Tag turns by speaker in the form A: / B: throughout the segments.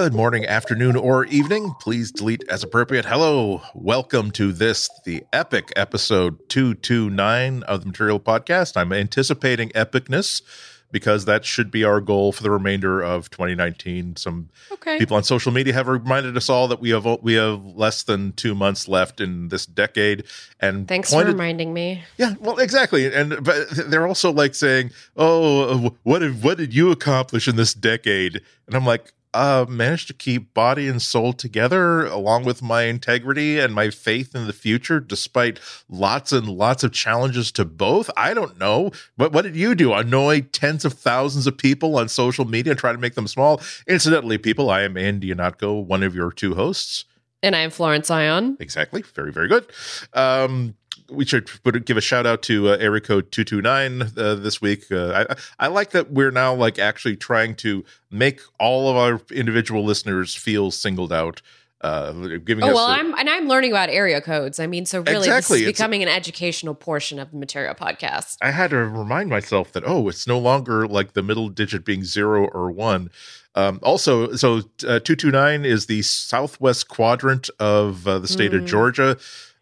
A: Good morning, afternoon, or evening. Please delete as appropriate. Hello, welcome to this, the epic episode 229 of the Material Podcast. I'm anticipating epicness because that should be our goal for the remainder of 2019. Some
B: Okay.
A: people on social media have reminded us all that we have we have less than two months left in this decade, and
B: Thanks for reminding me.
A: yeah, well, exactly, and but they're also like saying, "Oh, what did what did you accomplish in this decade?" And I'm like, "Uh, managed to keep body and soul together, along with my integrity and my faith in the future, despite lots and lots of challenges to both." I don't know, but what did you do? Annoy tens of thousands of people on social media and try to make them small? Incidentally, people, I am Andy Ihnatko, one of your two hosts.
B: And I'm Florence Ion.
A: Exactly. Very, very good. Um, we should put, give a shout out to uh, area code 229 uh, this week. Uh, I, I like that we're now like actually trying to make all of our individual listeners feel singled out. Uh, giving
B: Oh
A: us
B: well, I'm and I'm learning about area codes. I mean, so really,
A: Exactly,
B: this is
A: it's-
B: becoming an educational portion of the Material Podcast.
A: I had to remind myself that oh, it's no longer like the middle digit being zero or one. Um, also, so uh, two two nine is the southwest quadrant of uh, the state of
B: Mm.
A: Georgia.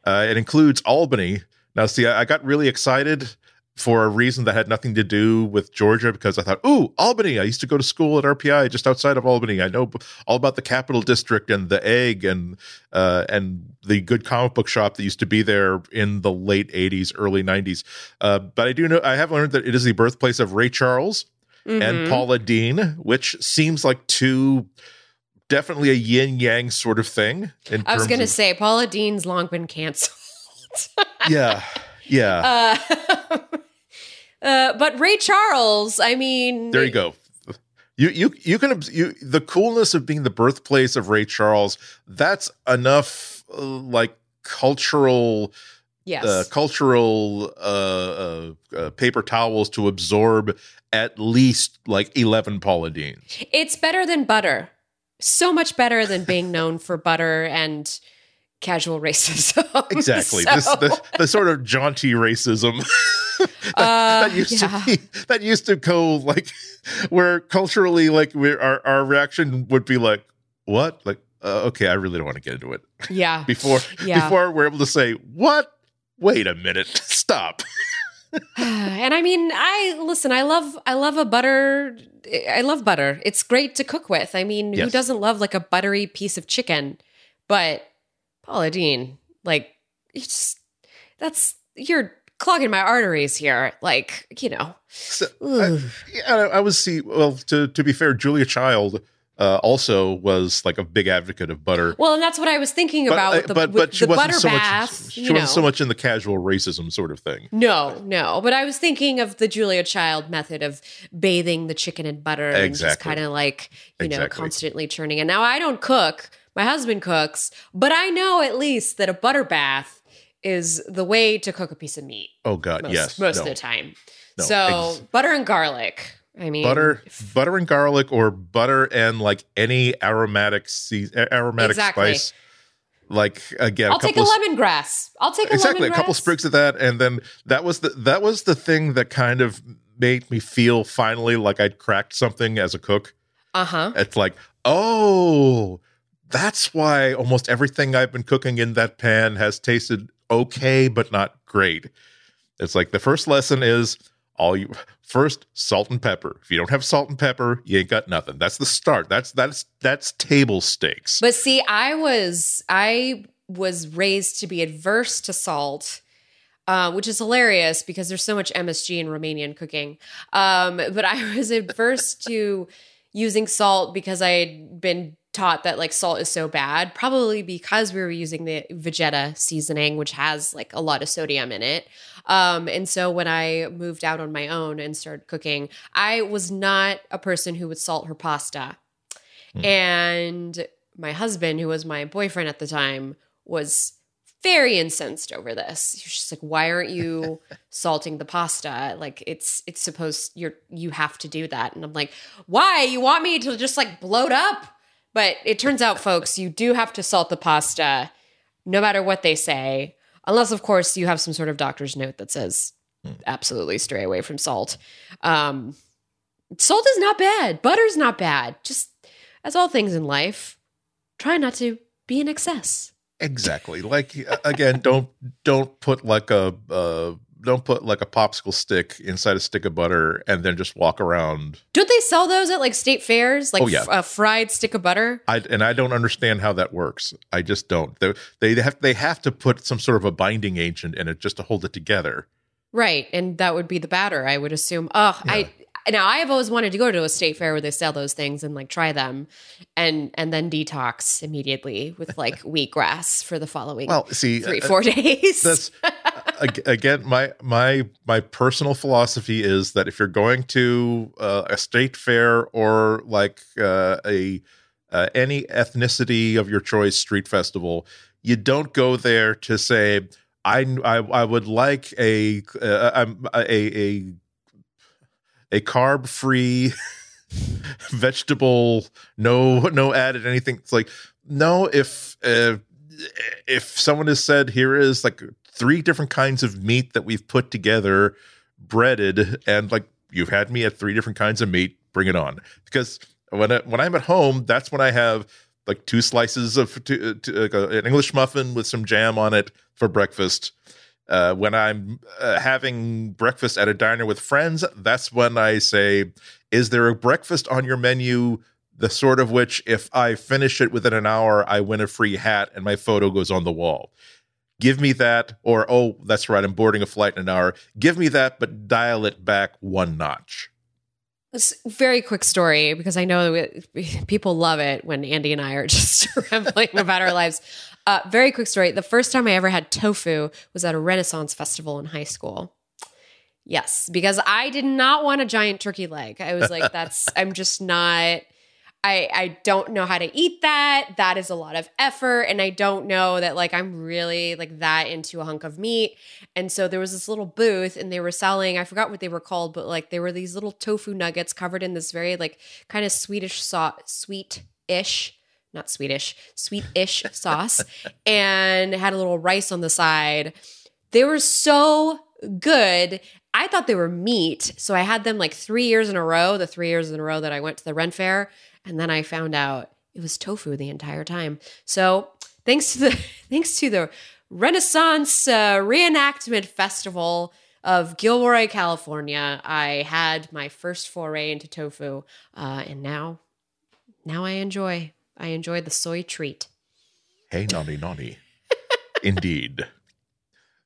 A: Uh, it includes Albany. Now, see, I, I got really excited for a reason that had nothing to do with Georgia because I thought, ooh, Albany. I used to go to school at RPI just outside of Albany. I know all about the Capital District and the Egg and uh, and the good comic book shop that used to be there in the late '80s, early '90s. Uh, but I do know I have learned that it is the birthplace of Ray Charles and
B: Mhm.
A: Paula Deen, which seems like two definitely a yin yang sort of thing. In
B: I was going to say Paula Deen's long been canceled.
A: yeah, yeah.
B: uh, uh, but Ray Charles, I mean,
A: there you go. You you you can you the coolness of being the birthplace of Ray Charles. That's enough uh, like cultural
B: Yes,
A: uh, cultural uh, uh, paper towels to absorb at least like eleven Paula Deens.
B: it's better than butter. So much better than being known for butter and casual racism.
A: Exactly.
B: So,
A: This the, the sort of jaunty racism
B: uh,
A: that used
B: yeah.
A: to be that used to go like where culturally like we our our reaction would be like what like uh, okay I really don't want to get into it
B: yeah.
A: before
B: Yeah.
A: before we're able to say what wait a minute stop
B: and I mean, I listen. I love, I love a butter. I love butter. It's great to cook with. I mean, who doesn't love like a buttery piece of chicken? But Paula Deen, like, it's just that's you're clogging my arteries here. Like, you know,
A: So,
B: Ugh.
A: yeah, I, I was see well to to be fair Julia Child uh, also was like a big advocate of butter
B: well, and that's what I was thinking about
A: uh,
B: with the,
A: but but she wasn't
B: butter
A: so
B: bath.
A: much she wasn't so much in the casual racism sort of thing
B: No, no. But I was thinking of the Julia Child method of bathing the chicken in butter and just kind of like, you know, constantly churning. And now I don't cook. My husband cooks, but I know at least that a butter bath is the way to cook a piece of meat
A: oh god
B: most,
A: yes
B: most
A: no.
B: of the time.
A: No,
B: so
A: ex-
B: butter and garlic. I mean,
A: butter
B: if-
A: butter and garlic or butter and like any aromatic sea, aromatic
B: Exactly.
A: spice like again
B: I'll
A: a couple
B: take a lemongrass. I'll take a
A: exactly a couple sprigs of that and then that was the that was the thing that kind of made me feel finally like I'd cracked something as a cook
B: Uh huh.
A: it's like oh that's why almost everything I've been cooking in that pan has tasted okay but not great it's like the first lesson is all you first salt and pepper. If you don't have salt and pepper, you ain't got nothing. That's the start. That's that's that's table stakes.
B: But see, I was I was raised to be adverse to salt, uh, which is hilarious because there's so much MSG in Romanian cooking. Um, but I was adverse to using salt because I had been taught that like salt is so bad, probably because we were using the Vegeta seasoning, which has like a lot of sodium in it. Um, and so when I moved out on my own and started cooking, I was not a person who would salt her pasta. And my husband, who was my boyfriend at the time, was very incensed over this. He was just like, "Why aren't you salting the pasta? Like it's it's supposed you're you have to do that." And I'm like, "Why? You want me to just like bloat up?" But it turns out, folks, you do have to salt the pasta, no matter what they say, unless of course you have some sort of doctor's note that says absolutely stray away from salt. Um, salt is not bad. Butter's not bad. Just as all things in life, try not to be in excess.
A: Exactly. Like again, don't don't put like a uh, don't put like a popsicle stick inside a stick of butter and then just walk around.
B: Don't they sell those at like state fairs, like
A: Oh, yeah.
B: f- a fried stick of butter?
A: I and I don't understand how that works. I just don't. They, they have they have to put some sort of a binding agent in it just to hold it together.
B: Right, and that would be the batter, I would assume. Oh, I now I have always wanted to go to a state fair where they sell those things and like try them, and and then detox immediately with like wheatgrass for the following
A: Well, see,
B: three
A: uh,
B: four days.
A: that's again my my my personal philosophy is that if you're going to uh, a state fair or like uh, a uh, any ethnicity of your choice street festival, you don't go there to say I I, I would like a uh, a a a carb free vegetable no no added anything. It's like no if uh, if someone has said here is like three different kinds of meat that we've put together breaded and like you've had me at three different kinds of meat bring it on. Because when I, when i'm at home that's when i have like two slices of two, two, an english muffin with some jam on it for breakfast. Uh, when i'm uh, having breakfast at a diner with friends that's when i say is there a breakfast on your menu? The sort of which if i finish it within an hour i win a free hat and my photo goes on the wall give me that or oh that's right i'm boarding a flight in an hour give me that but dial it back one notch
B: This very quick story because I know people love it when Andy and I are just rambling about our lives. Uh, very quick story. The first time I ever had tofu was at a Renaissance festival in high school. Yes, because I did not want a giant turkey leg. I was like, that's, I'm just not. I, I don't know how to eat that. That is a lot of effort. And I don't know that like I'm really like that into a hunk of meat. And so there was this little booth and they were selling, I forgot what they were called, but like they were these little tofu nuggets covered in this very like kind of Swedish sauce, sweet ish, not Swedish, sweet ish sauce, and had a little rice on the side. They were so good. I thought they were meat. So I had them like three years in a row, the three years in a row that I went to the Ren Fair. And then I found out it was tofu the entire time. So thanks to the thanks to the Renaissance uh, Reenactment Festival of Gilroy, California, I had my first foray into tofu, uh, and now, now I enjoy. I enjoy the soy treat.
A: hey naughty naughty indeed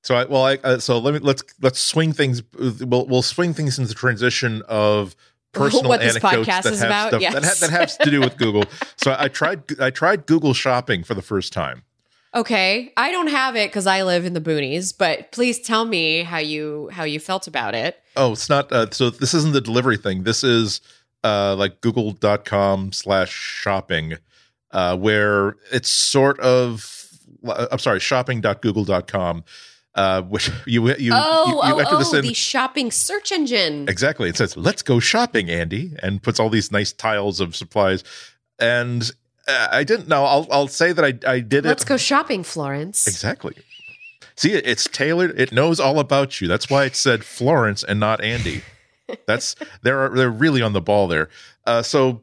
A: so i well i uh, so let me let's let's swing things we'll we'll swing things into the transition of personal
B: What this
A: anecdotes
B: podcast
A: that
B: is
A: have
B: about,
A: stuff that, ha- that has to do with google so i tried i tried google shopping for the first time
B: Okay, I don't have it because I live in the boonies, but please tell me how you how you felt about it.
A: Oh, it's not. Uh, so this isn't the delivery thing. This is uh, like google.com slash shopping, uh, where it's sort of, uh, I'm sorry, shopping.google.com, uh, which you, you,
B: Oh,
A: you, you
B: oh,
A: enter
B: oh,
A: in.
B: the shopping search engine.
A: Exactly. It says, let's go shopping, Andy, and puts all these nice tiles of supplies. And uh, I didn't know. I'll, I'll say that I, I did it Let's
B: go shopping, Florence.
A: Exactly. See, it's tailored. It knows all about you. That's why it said Florence and not Andy. That's they're they're really on the ball there. Uh, so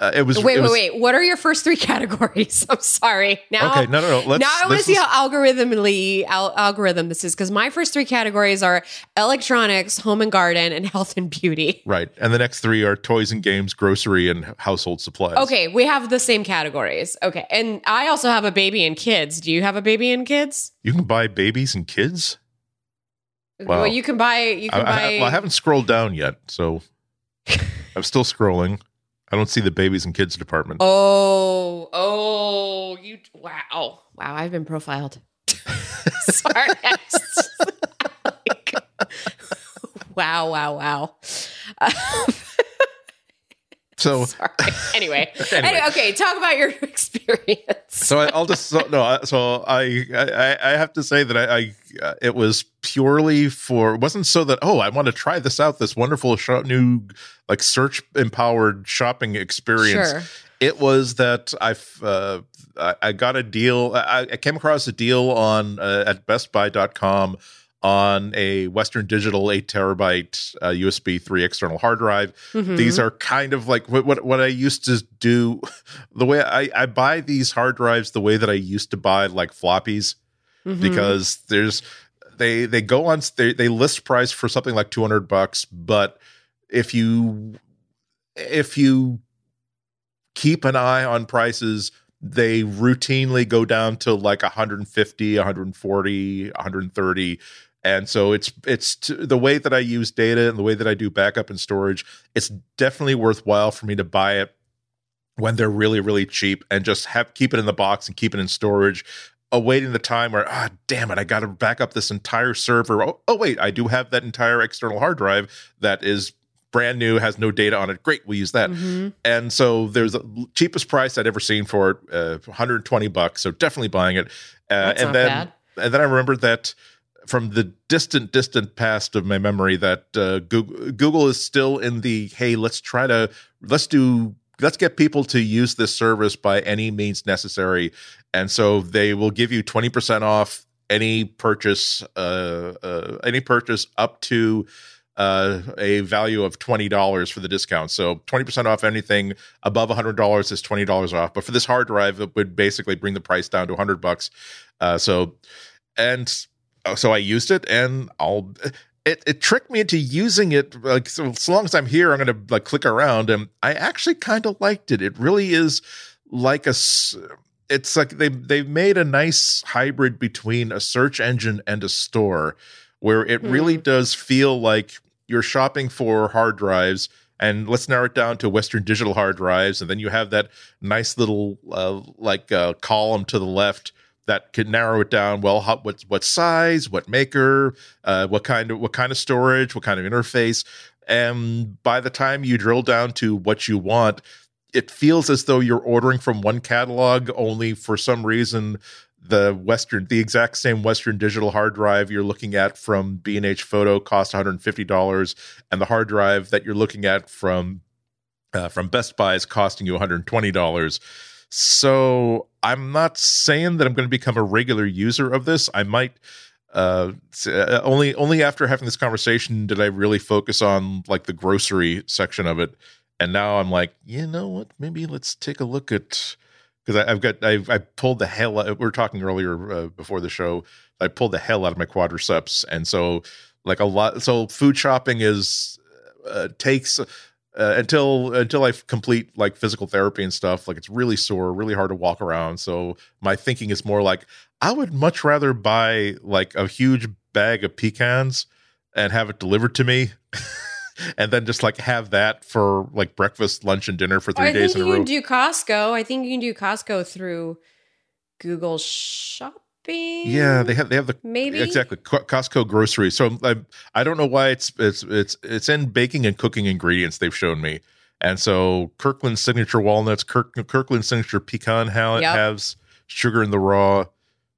A: uh, it was.
B: Wait,
A: it
B: wait,
A: was,
B: wait. What are your first three categories? I'm sorry. Now,
A: Okay, no, no, no. Let's.
B: now I want to see how algorithmically al- algorithm this is because my first three categories are electronics, home and garden, and health and beauty.
A: right, and the next three are toys and games, grocery, and household supplies.
B: Okay, we have the same categories. Okay, and I also have a baby and kids. Do you have a baby and kids?
A: you can buy babies and kids. Wow.
B: Well, you can buy. You can
A: I,
B: buy.
A: well, I haven't scrolled down yet, so I'm still scrolling. I don't see the babies and kids department.
B: Oh, oh, you wow. Wow, I've been profiled. Sorry. Wow, wow, wow. Uh,
A: so.
B: Anyway.
A: Anyway.
B: Okay, talk about your experience.
A: so I, I'll just so, no. So I, I I have to say that I, I uh, it was purely for it wasn't so that oh I want to try this out this wonderful shop, new like search empowered shopping experience.
B: Sure.
A: It was that I've uh, I, I got a deal. I, I came across a deal on uh, at BestBuy.com on a Western Digital 8 terabyte uh, USB 3 external hard drive.
B: Mhm.
A: These are kind of like what, what what I used to do. The way I, I buy these hard drives, the way that I used to buy like floppies,
B: Mhm.
A: because there's they they go on they, they list price for something like 200 bucks, but if you if you keep an eye on prices, they routinely go down to like 150, 140, 130 and so it's it's t- the way that I use data and the way that I do backup and storage. It's definitely worthwhile for me to buy it when they're really really cheap and just have keep it in the box and keep it in storage awaiting the time where ah damn it i gotta back up this entire server oh, oh wait i do have that entire external hard drive that is brand new has no data on it great we'll use that
B: Mhm.
A: and so there's the cheapest price i'd ever seen for it uh, 120 bucks so definitely buying it uh, and then
B: bad.
A: and then i remembered that from the distant distant past of my memory that uh, google, google is still in the hey let's try to let's do let's get people to use this service by any means necessary. And so they will give you 20% off any purchase uh, uh, any purchase up to uh, a value of $20 for the discount. So 20% off anything above $100 is $20 off. But for this hard drive it would basically bring the price down to 100 bucks. Uh, so and so I used it, and I'll. It, it tricked me into using it like so, so long as I'm here, I'm gonna like click around, and I actually kind of liked it. It really is like a. It's like they they've made a nice hybrid between a search engine and a store, where it really does feel like you're shopping for hard drives. And let's narrow it down to Western Digital hard drives, and then you have that nice little uh, like uh, column to the left that could narrow it down. Well, how, what what size, what maker, uh, what kind of what kind of storage, what kind of interface, and by the time you drill down to what you want, it feels as though you're ordering from one catalog. Only for some reason, the Western, the exact same Western Digital hard drive you're looking at from B&H Photo costs 150 dollars, and the hard drive that you're looking at from uh, from Best Buy is costing you 120 dollars. So I'm not saying that I'm going to become a regular user of this. I might uh uh, only only after having this conversation did I really focus on like the grocery section of it. And now I'm like, you know what? Maybe let's take a look at because I've got I've I pulled the hell. Out, we were talking earlier uh, before the show. I pulled the hell out of my quadriceps, and so like a lot. So food shopping is uh, takes uh, until until I complete like physical therapy and stuff. Like it's really sore, really hard to walk around. So my thinking is more like I would much rather buy like a huge bag of pecans and have it delivered to me. And then just like have that for like breakfast, lunch, and dinner for three
B: I
A: days
B: think
A: in
B: you
A: a row.
B: can do Costco. I think you can do Costco through Google Shopping.
A: Yeah, they have they have the
B: maybe
A: exactly Costco groceries. So I I don't know why it's it's it's it's in baking and cooking ingredients they've shown me. And so Kirkland signature walnuts, Kirk, Kirkland signature pecan ha-
B: Yep.
A: halves, sugar in the raw,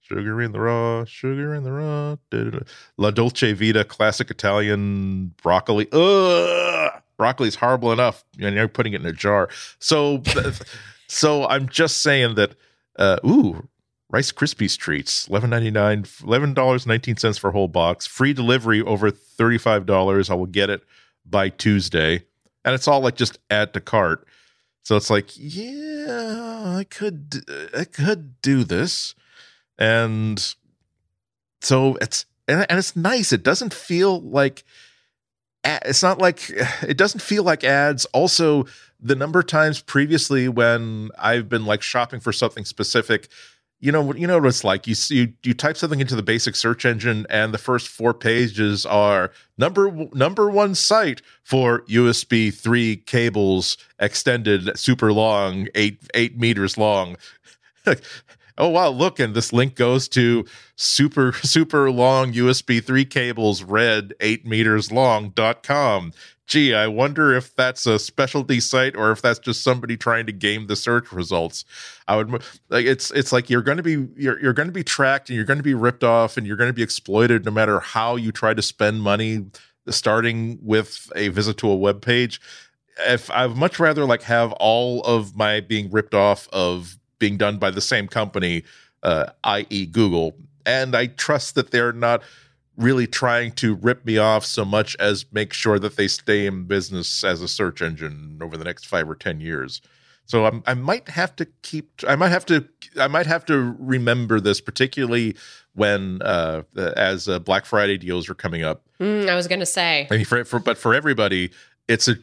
A: sugar in the raw, sugar in the raw. da, da, da. La Dolce Vita classic Italian broccoli. Ugh, broccoli's horrible enough. And you're putting it in a jar. So so I'm just saying that. Uh, ooh, Rice Krispies treats, eleven ninety nine, eleven dollars nineteen cents for a whole box. Free delivery over thirty five dollars. I will get it by Tuesday, and it's all like just add to cart. So it's like, yeah, I could, I could do this, and so it's and, and it's nice. It doesn't feel like it's not like it doesn't feel like ads. Also, the number of times previously when I've been like shopping for something specific, you know, you know what it's like. You you, you type something into the basic search engine, and the first four pages are number number one site for USB three cables extended, super long, eight eight meters long. oh wow, look, and this link goes to super super long USB three cables, red eight meters long dot com. Gee, I wonder if that's a specialty site or if that's just somebody trying to game the search results. I would like it's it's like you're going to be you're you're going to be tracked and you're going to be ripped off and you're going to be exploited no matter how you try to spend money starting with a visit to a web page if I'd much rather like have all of my being ripped off of being done by the same company, uh, i.e., Google, and I trust that they're not really trying to rip me off so much as make sure that they stay in business as a search engine over the next five or ten years. So I'm, I might have to keep. I might have to. I might have to remember this, particularly when uh, as uh, Black Friday deals are coming up.
B: Mm, I was going to say,
A: I mean, for, for but for everybody, it's a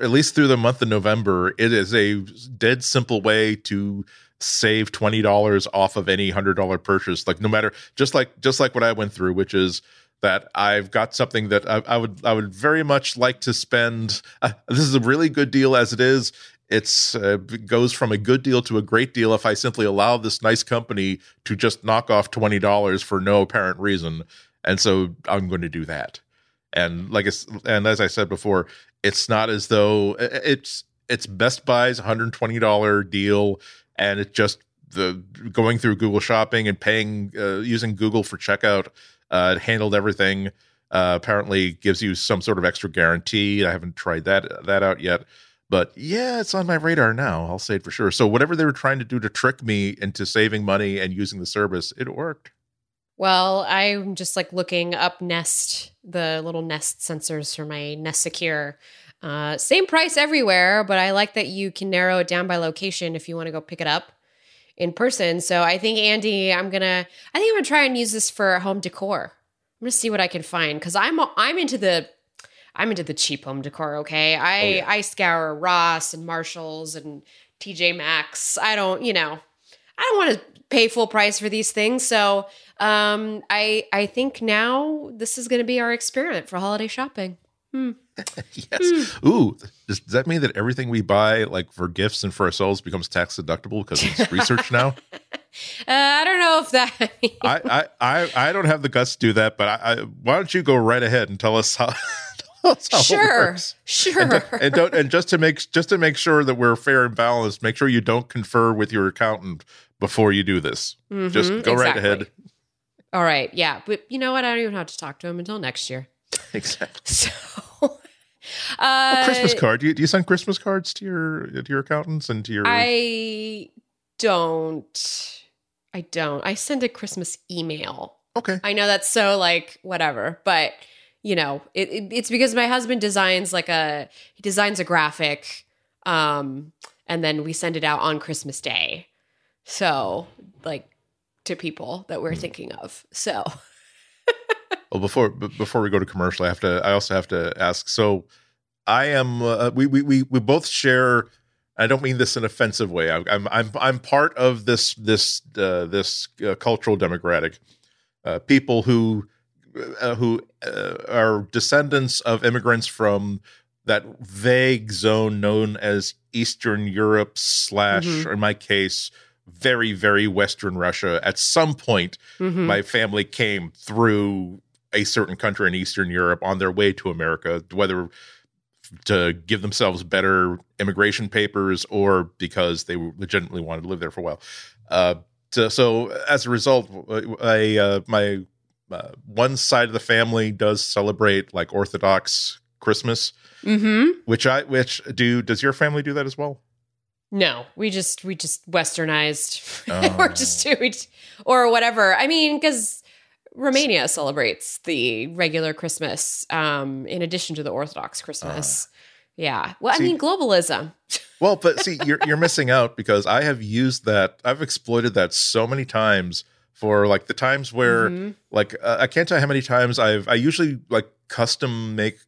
A: at least through the month of November, it is a dead simple way to save twenty dollars off of any hundred dollar purchase. Like no matter, just like just like what I went through, which is that I've got something that I, I would I would very much like to spend. Uh, this is a really good deal as it is it's uh, goes from a good deal to a great deal if I simply allow this nice company to just knock off twenty dollars for no apparent reason, and so I'm going to do that. And like, it's, and as I said before, it's not as though it's it's Best Buy's 120 dollar deal, and it's just the going through Google Shopping and paying uh, using Google for checkout. Uh, it handled everything. Uh, apparently, gives you some sort of extra guarantee. I haven't tried that that out yet but yeah, it's on my radar now. I'll say it for sure. So whatever they were trying to do to trick me into saving money and using the service, it worked.
B: Well, I'm just like looking up Nest, the little Nest sensors for my Nest Secure. Uh, same price everywhere, but I like that you can narrow it down by location if you want to go pick it up in person. So I think Andy, I'm gonna, I think I'm gonna try and use this for home decor. I'm gonna see what I can find because I'm I'm into the I'm into the cheap home decor. Okay, I oh, yeah. I scour Ross and Marshalls and TJ Maxx. I don't, you know, I don't want to pay full price for these things. So um, I I think now this is going to be our experiment for holiday shopping. Hmm.
A: yes. Hmm. Ooh, does, does, that mean that everything we buy, like for gifts and for ourselves, becomes tax deductible because it's research now?
B: Uh, I don't know if that.
A: I, I, I I don't have the guts to do that, but I, I, why don't you go right ahead and tell us how
B: sure, sure.
A: And, to, and, don't and just to make just to make sure that we're fair and balanced, make sure you don't confer with your accountant before you do this. Mm-hmm, just go exactly. right ahead.
B: All right, yeah, but you know what? I don't even have to talk to him until next year.
A: Exactly.
B: So.
A: Uh, oh, Christmas card. Do you, do you send Christmas cards to your to your accountants and to your?
B: I don't. I don't. I send a Christmas email.
A: Okay.
B: I know that's so like whatever, but you know, it, it, it's because my husband designs like a he designs a graphic, um, and then we send it out on Christmas Day. So, like to people that we're hmm. thinking of. So,
A: well, before before we go to commercial, I have to. I also have to ask. So, I am. Uh, we we we we both share. I don't mean this in an offensive way. I, I'm I'm I'm part of this this uh, this uh, cultural democratic uh, people who uh, who uh, are descendants of immigrants from that vague zone known as Eastern Europe slash, mm-hmm. in my case, very very Western Russia. At some point, mm-hmm. my family came through a certain country in Eastern Europe on their way to America, whether to give themselves better immigration papers or because they legitimately wanted to live there for a while. Uh, so, so, as a result, I, uh, my uh, one side of the family does celebrate like Orthodox Christmas,
B: mm-hmm.
A: which I which do does your family do that as well?
B: No, we just we just westernized. Oh. We're just we, or whatever. I mean, because Romania celebrates the regular Christmas um, in addition to the Orthodox Christmas. Uh, yeah. Well, see, I mean, globalism.
A: well, but see, you're you're missing out because I have used that. I've exploited that so many times for like the times where mm-hmm. like uh, I can't tell how many times I've I usually like custom make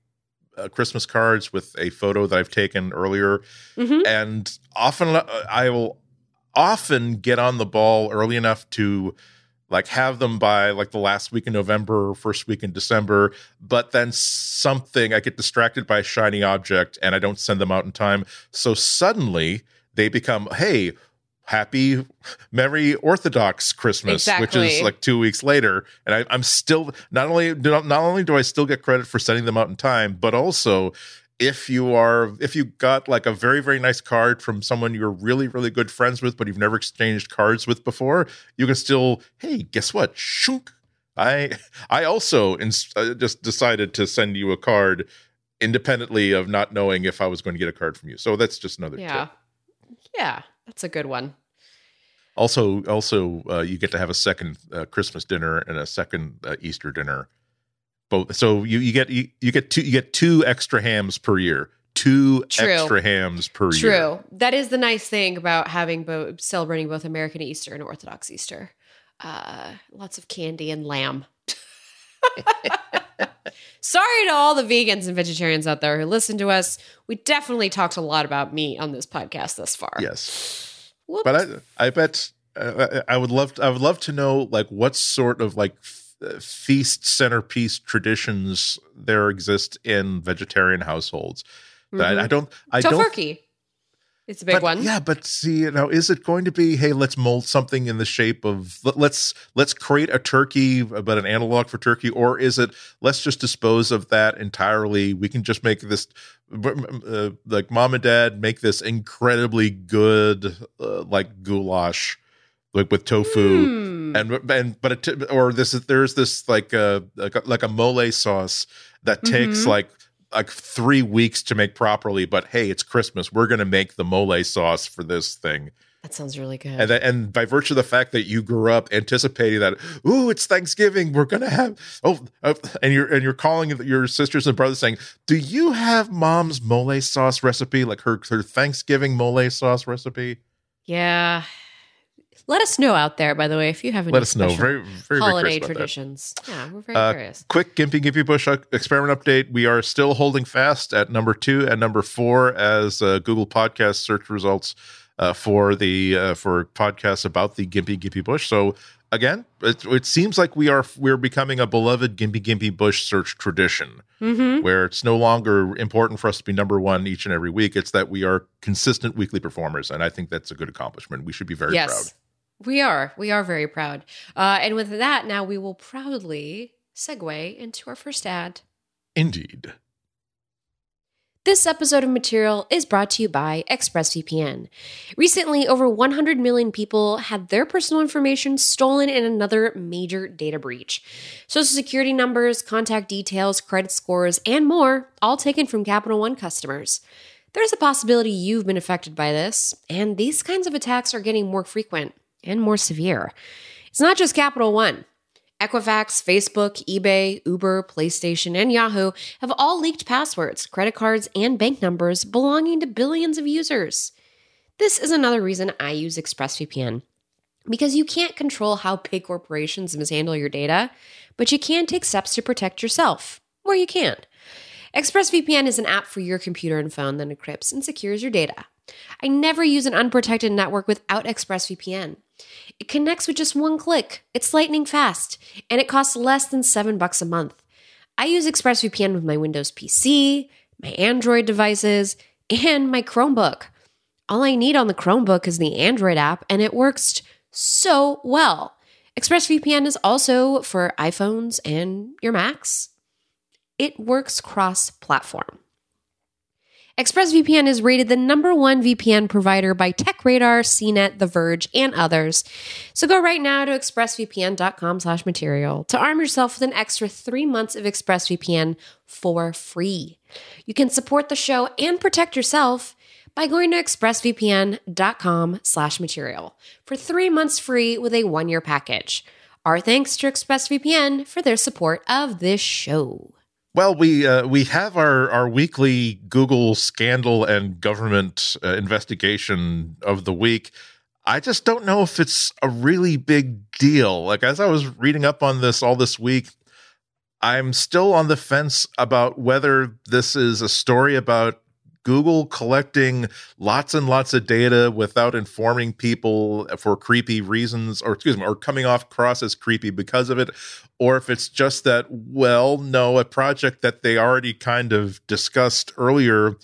A: uh, Christmas cards with a photo that I've taken earlier, mm-hmm. and often uh, I will often get on the ball early enough to like have them by like the last week in November or first week in December, but then something I get distracted by a shiny object and I don't send them out in time. So suddenly they become, hey, happy merry orthodox christmas exactly. which is like two weeks later and I, am still not only not only do i still get credit for sending them out in time but also if you are if you got like a very very nice card from someone you're really really good friends with but you've never exchanged cards with before you can still hey guess what? Shunk i i also ins- uh, just decided to send you a card independently of not knowing if i was going to get a card from you. So that's just another
B: yeah.
A: tip.
B: yeah that's a good one.
A: Also, also, uh, you get to have a second uh, Christmas dinner and a second uh, Easter dinner both. So you, you get you, you get two you get two extra hams per year. Two
B: True.
A: extra hams per
B: True.
A: year. True.
B: That is the nice thing about having both celebrating both American Easter and Orthodox Easter. Uh, lots of candy and lamb. Sorry to all the vegans and vegetarians out there who listen to us. We definitely talked a lot about meat on this podcast thus far.
A: Yes.
B: Whoops.
A: But I I bet uh, I would love I would love to know like what sort of like feast centerpiece traditions there exist in vegetarian households. That I, I don't I don't
B: It's a big
A: but,
B: one.
A: Yeah, but see, you know, is it going to be, hey, let's mold something in the shape of let- let's let's create a turkey, but an analog for turkey, or is it let's just dispose of that entirely? We can just make this uh, like mom and dad make this incredibly good uh, like goulash like with tofu
B: Hmm.
A: and and but it, or this is there's this like a like a, like a mole sauce that takes
B: Mhm.
A: like like three weeks to make properly but hey it's christmas we're gonna make the mole sauce for this thing
B: that sounds really good.
A: and then, and by virtue of the fact that you grew up anticipating that ooh it's thanksgiving we're gonna have oh uh, and you're and you're calling your sisters and brothers saying do you have mom's mole sauce recipe like her her thanksgiving mole sauce recipe
B: yeah. Let us know out there, by the way, if you have any
A: let us know very very, very
B: holiday
A: curious about that.
B: traditions. Yeah, we're very
A: Uh,
B: curious.
A: quick Gympie Gympie Bush uh, experiment update. We are still holding fast at number two and number four as uh, Google Podcast search results uh, for the uh, for podcasts about the Gympie Gympie Bush. So again, it, it seems like we are we're becoming a beloved Gympie Gympie Bush search tradition,
B: Mm-hmm.
A: where it's no longer important for us to be number one each and every week. It's that we are consistent weekly performers, and I think that's a good accomplishment. We should be very
B: yes,
A: proud.
B: We are. We are very proud. Uh, and with that, now we will proudly segue into our first ad.
A: Indeed.
B: This episode of Material is brought to you by ExpressVPN. Recently, over 100 million people had their personal information stolen in another major data breach. Social security numbers, contact details, credit scores, and more, all taken from Capital One customers. There's a possibility you've been affected by this, and these kinds of attacks are getting more frequent and more severe. It's not just Capital One. Equifax, Facebook, eBay, Uber, PlayStation, and Yahoo have all leaked passwords, credit cards, and bank numbers belonging to billions of users. This is another reason I use ExpressVPN. Because you can't control how big corporations mishandle your data, but you can take steps to protect yourself, where you can't. ExpressVPN is an app for your computer and phone that encrypts and secures your data. I never use an unprotected network without ExpressVPN. It connects with just one click. It's lightning fast, and it costs less than 7 bucks a month. I use ExpressVPN with my Windows PC, my Android devices, and my Chromebook. All I need on the Chromebook is the Android app, and it works so well. ExpressVPN is also for iPhones and your Macs. It works cross platform. ExpressVPN is rated the number one VPN provider by TechRadar, CNET, The Verge, and others. So go right now to expressvpn.com slash material to arm yourself with an extra three months of ExpressVPN for free. You can support the show and protect yourself by going to expressvpn.com slash material for three months free with a one-year package. Our thanks to ExpressVPN for their support of this show.
A: Well, we uh, we have our our weekly Google scandal and government uh, investigation of the week. I just don't know if it's a really big deal. Like as I was reading up on this all this week, I'm still on the fence about whether this is a story about Google collecting lots and lots of data without informing people for creepy reasons, or excuse me, or coming off cross as creepy because of it, or if it's just that, well, no, a project that they already kind of discussed earlier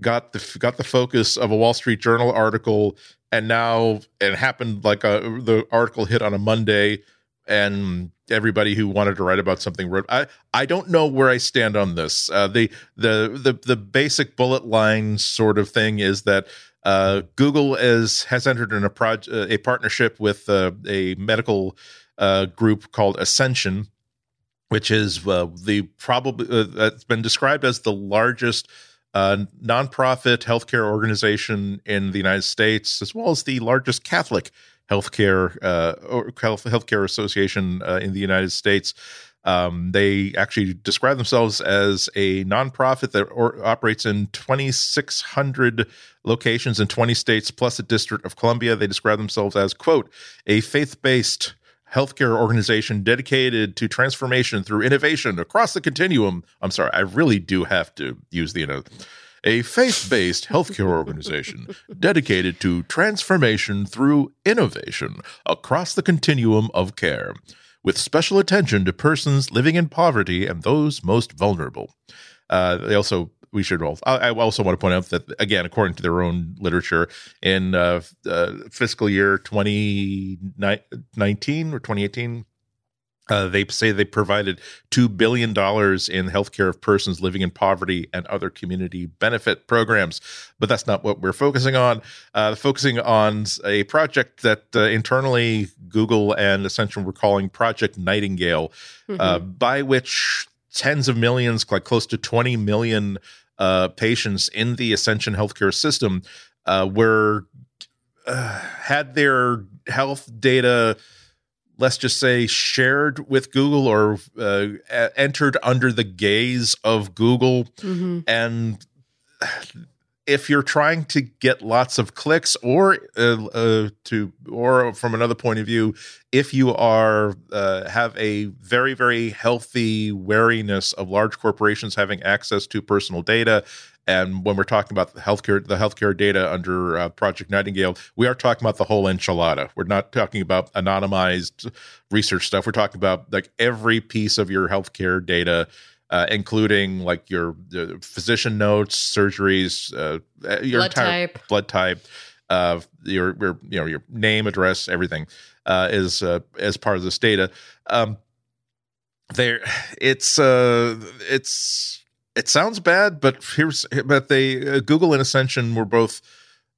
A: got the got the focus of a Wall Street Journal article, and now it happened like a the article hit on a Monday, and everybody who wanted to write about something wrote. I I don't know where I stand on this. Uh, the the the the basic bullet line sort of thing is that. Uh, Google is has entered in a project, a partnership with uh, a medical uh, group called Ascension, which is uh, the probably uh, that's been described as the largest uh, nonprofit healthcare organization in the United States, as well as the largest Catholic healthcare uh, health healthcare association uh, in the United States. Um, they actually describe themselves as a nonprofit that or, operates in 2,600 locations in 20 states plus the District of Columbia. They describe themselves as, quote, a faith based healthcare organization dedicated to transformation through innovation across the continuum. I'm sorry, I really do have to use the, you know, a faith based healthcare organization dedicated to transformation through innovation across the continuum of care with special attention to persons living in poverty and those most vulnerable. Uh, they also we should all. I also want to point out that again, according to their own literature, in uh, uh, fiscal year 2019 or 2018, uh, they say they provided two billion dollars in healthcare of persons living in poverty and other community benefit programs, but that's not what we're focusing on. Uh, focusing on a project that uh, internally Google and Ascension were calling Project Nightingale, uh, mm-hmm. by which tens of millions, like close to twenty million uh, patients in the Ascension healthcare system, uh, were had their health data let's just say shared with Google or uh, entered under the gaze of Google mm-hmm. and if you're trying to get lots of clicks or uh, uh, to or from another point of view if you are uh, have a very very healthy wariness of large corporations having access to personal data and when we're talking about the healthcare, the healthcare data under uh, Project Nightingale, we are talking about the whole enchilada. We're not talking about anonymized research stuff. We're talking about like every piece of your healthcare data, uh, including like your uh, physician notes, surgeries, uh, uh, your
B: blood entire type.
A: blood type, uh, your, your you know your name, address, everything is as part of this data. Um, there, it's it's it sounds bad, but here's but they uh, Google and Ascension were both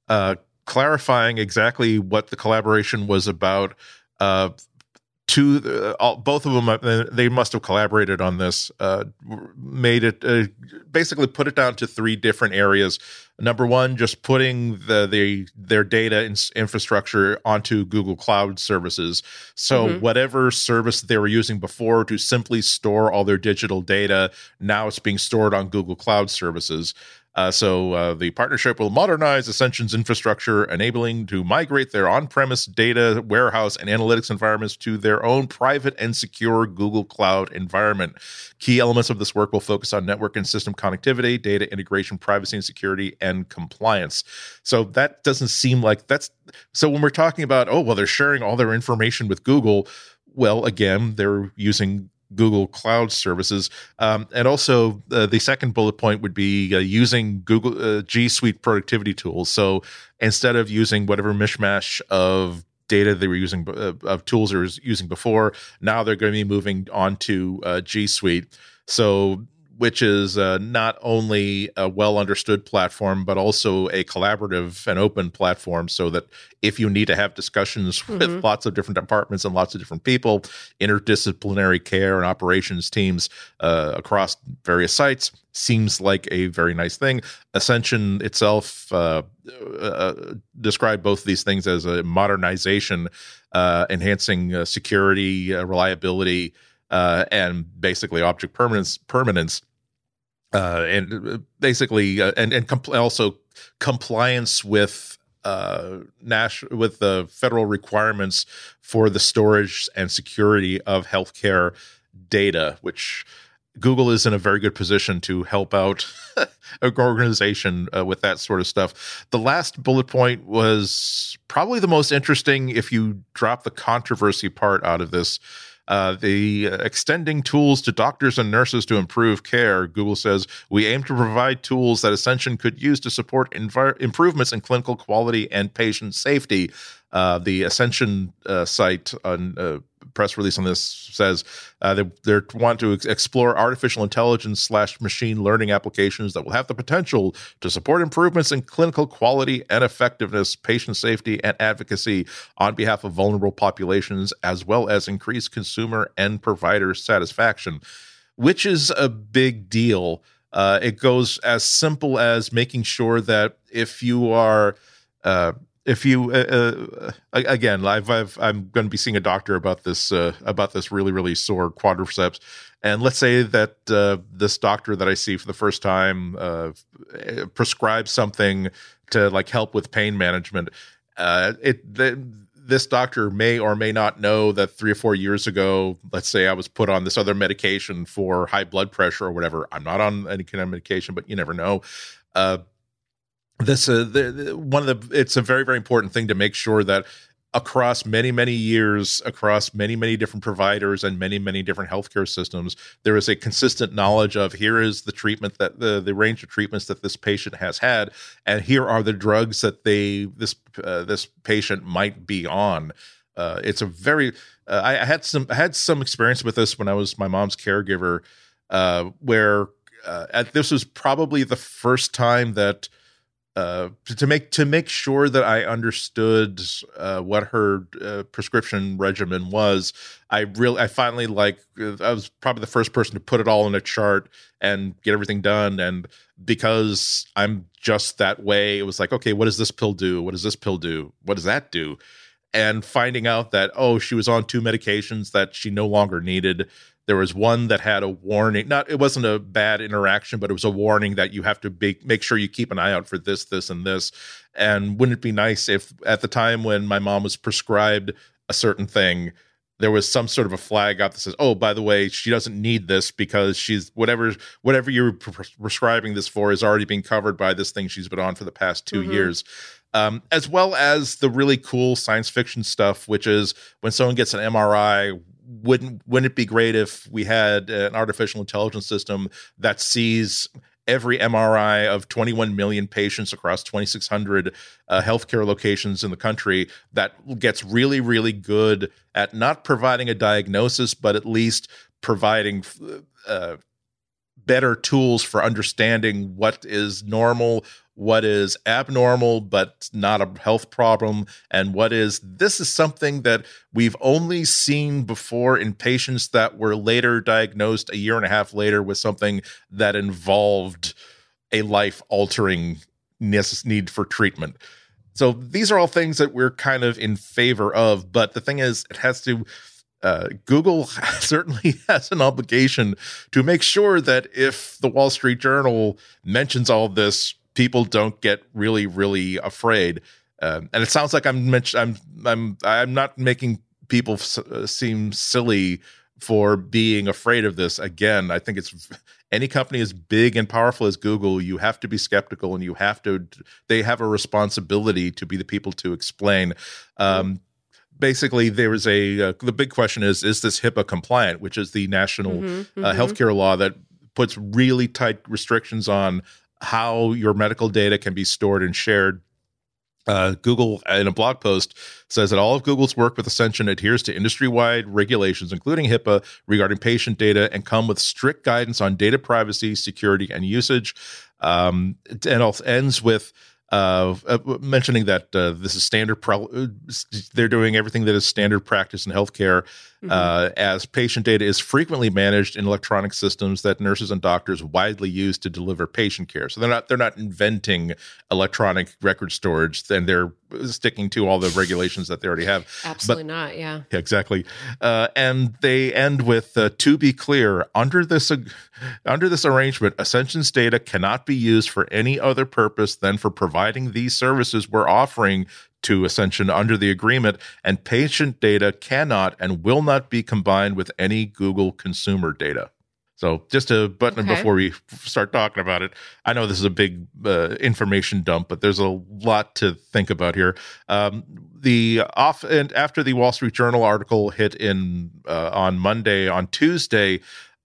A: uh, clarifying exactly what the collaboration was about. Uh, to uh, all, both of them, uh, they must have collaborated on this. Uh, made it basically put it down to three different areas. Number one, just putting the, the their data in, infrastructure onto Google Cloud services. So mm-hmm. whatever service they were using before to simply store all their digital data, now it's being stored on Google Cloud services. Uh, so uh, the partnership will modernize Ascension's infrastructure, enabling to migrate their on-premise data warehouse and analytics environments to their own private and secure Google Cloud environment. Key elements of this work will focus on network and system connectivity, data integration, privacy and security, and compliance. So that doesn't seem like that's so when we're talking about oh well they're sharing all their information with Google. Well, again, they're using Google Cloud services. Um, and also, uh, the second bullet point would be uh, using Google uh, G Suite productivity tools. So instead of using whatever mishmash of data they were using uh, of tools they were using before, now they're going to be moving on to uh, G Suite. So which is uh, not only a well understood platform, but also a collaborative and open platform so that if you need to have discussions mm-hmm. with lots of different departments and lots of different people, interdisciplinary care and operations teams uh, across various sites seems like a very nice thing. Ascension itself uh, uh described both of these things as a modernization, uh, enhancing uh, security, reliability uh, and basically object permanence permanence uh, and uh, basically uh, and and compl- also compliance with uh, national with the federal requirements for the storage and security of healthcare data, which Google is in a very good position to help out an organization uh, with that sort of stuff. The last bullet point was probably the most interesting if you drop the controversy part out of this. Uh, the uh, extending tools to doctors and nurses to improve care. Google says we aim to provide tools that Ascension could use to support envir- improvements in clinical quality and patient safety. Uh, the Ascension uh, site on uh, press release on this says uh, they they want to explore artificial intelligence slash machine learning applications that will have the potential to support improvements in clinical quality and effectiveness, patient safety, and advocacy on behalf of vulnerable populations, as well as increase consumer and provider satisfaction, which is a big deal. Uh, it goes as simple as making sure that if you are uh, if you uh, uh, again, I've, I've I'm going to be seeing a doctor about this uh, about this really really sore quadriceps, and let's say that uh, this doctor that I see for the first time uh, prescribes something to like help with pain management. Uh, it this doctor may or may not know that three or four years ago, let's say I was put on this other medication for high blood pressure or whatever. I'm not on any kind of medication, but you never know. This uh, the, the, one of the it's a very very important thing to make sure that across many many years across many many different providers and many many different healthcare systems there is a consistent knowledge of here is the treatment that the the range of treatments that this patient has had and here are the drugs that they this uh, this patient might be on. Uh, it's a very uh, I, had some I had some experience with this when I was my mom's caregiver uh, where uh, this was probably the first time that uh, to make to make sure that I understood uh, what her uh, prescription regimen was. I really, I finally like, I was probably the first person to put it all in a chart and get everything done. And because I'm just that way, it was like, okay, what does this pill do? What does this pill do? What does that do? And finding out that oh, she was on two medications that she no longer needed there was one that had a warning. Not it wasn't a bad interaction, but it was a warning that you have to be, make sure you keep an eye out for this, this, and this. And wouldn't it be nice if at the time when my mom was prescribed a certain thing, there was some sort of a flag out that says, "Oh, by the way, she doesn't need this because she's whatever whatever you're prescribing this for is already being covered by this thing she's been on for the past 2 mm-hmm. years." Um, as well as the really cool science fiction stuff, which is when someone gets an MRI, wouldn't wouldn't it be great if we had an artificial intelligence system that sees every MRI of 21 million patients across 2,600 uh, healthcare locations in the country that gets really, really good at not providing a diagnosis, but at least providing uh, better tools for understanding what is normal, what is abnormal but not a health problem, and what is this is something that we've only seen before in patients that were later diagnosed a year and a half later with something that involved a life altering need for treatment. So these are all things that we're kind of in favor of, but the thing is, it has to. Uh, Google certainly has an obligation to make sure that if the Wall Street Journal mentions all this people don't get really really afraid. Um, and it sounds like i'm i'm i'm i'm not making people s- uh, seem silly for being afraid of this. Again i think it's any company as big and powerful as google you have to be skeptical and you have to they have a responsibility to be the people to explain. Um, basically there is a uh, the big question is is this HIPAA compliant, which is the national mm-hmm, uh, mm-hmm. healthcare law that puts really tight restrictions on how your medical data can be stored and shared. Uh, Google, in a blog post, says that all of Google's work with Ascension adheres to industry wide regulations, including HIPAA, regarding patient data, and come with strict guidance on data privacy, security, and usage. Um, and also ends with uh, uh, mentioning that uh, this is standard. Pro- they're doing everything that is standard practice in healthcare, mm-hmm. uh, as patient data is frequently managed in electronic systems that nurses and doctors widely use to deliver patient care. So they're not they're not inventing electronic record storage, and they're sticking to all the regulations that they already have.
B: Absolutely but, not. Yeah.
A: Exactly. Uh, and they end with uh, to be clear under this under this arrangement, Ascension's data cannot be used for any other purpose than for providing these services we're offering to Ascension under the agreement, and patient data cannot and will not be combined with any Google consumer data. So just a button okay. before we start talking about it. I know this is a big uh, information dump, but there's a lot to think about here. Um, the off and after the Wall Street Journal article hit in uh, on Monday, on Tuesday,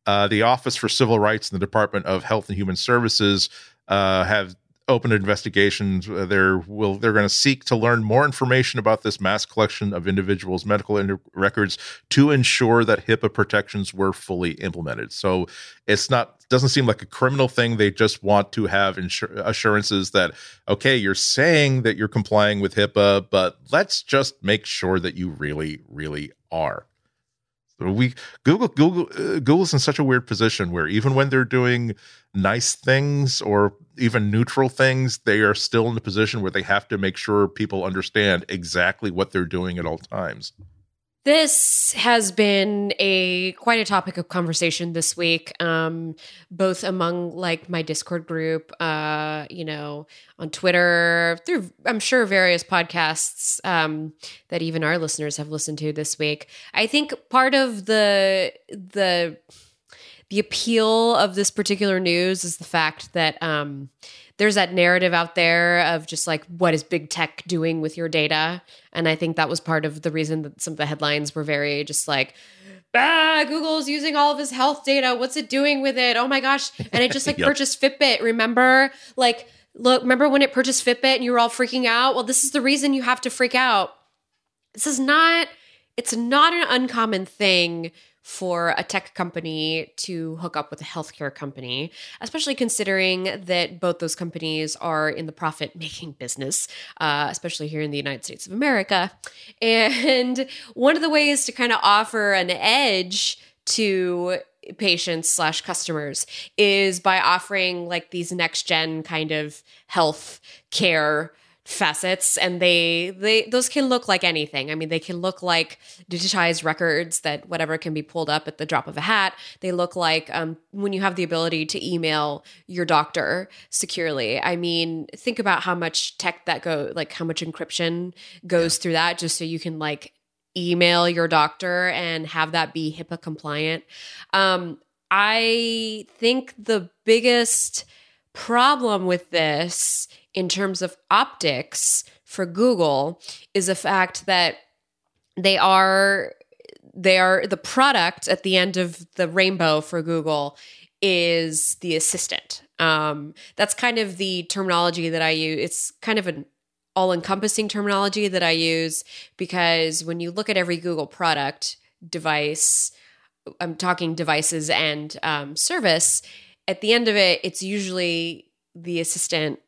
A: uh, the Office for Civil Rights and the Department of Health and Human Services uh, have open investigations. Uh, they're will they're going to seek to learn more information about this mass collection of individuals' medical in- records to ensure that HIPAA protections were fully implemented. So it's not doesn't seem like a criminal thing. They just want to have insur- assurances that okay, you're saying that you're complying with HIPAA, but let's just make sure that you really, really are. We Google Google uh, Google's in such a weird position where even when they're doing nice things or even neutral things, they are still in the position where they have to make sure people understand exactly what they're doing at all times.
B: This has been a quite a topic of conversation this week, um, both among like my Discord group, uh, you know, on Twitter, through I'm sure various podcasts um, that even our listeners have listened to this week. I think part of the the the appeal of this particular news is the fact that um, there's that narrative out there of just like what is big tech doing with your data? And i think that was part of the reason that some of the headlines were very just like ah google's using all of his health data. What's it doing with it? Oh my gosh. And it just like yep. purchased fitbit remember? Like look remember when it purchased fitbit and you were all freaking out? Well this is the reason you have to freak out. This is not it's not an uncommon thing for a tech company to hook up with a healthcare company, especially considering that both those companies are in the profit making business, uh, especially here in the United States of America. And one of the ways to kind of offer an edge to patients slash customers is by offering like these next gen kind of health care facets and they they those can look like anything. I mean they can look like digitized records that whatever can be pulled up at the drop of a hat. They look like um, when you have the ability to email your doctor securely. I mean think about how much tech that go like how much encryption goes through that just so you can like email your doctor and have that be hipaa compliant. Um, i think the biggest problem with this in terms of optics for Google is the fact that they are they are the product at the end of the rainbow for Google is the assistant. Um, that's kind of the terminology that I use. It's kind of an all encompassing terminology that I use because when you look at every Google product device, I'm talking devices and um, service, at the end of it, it's usually the assistant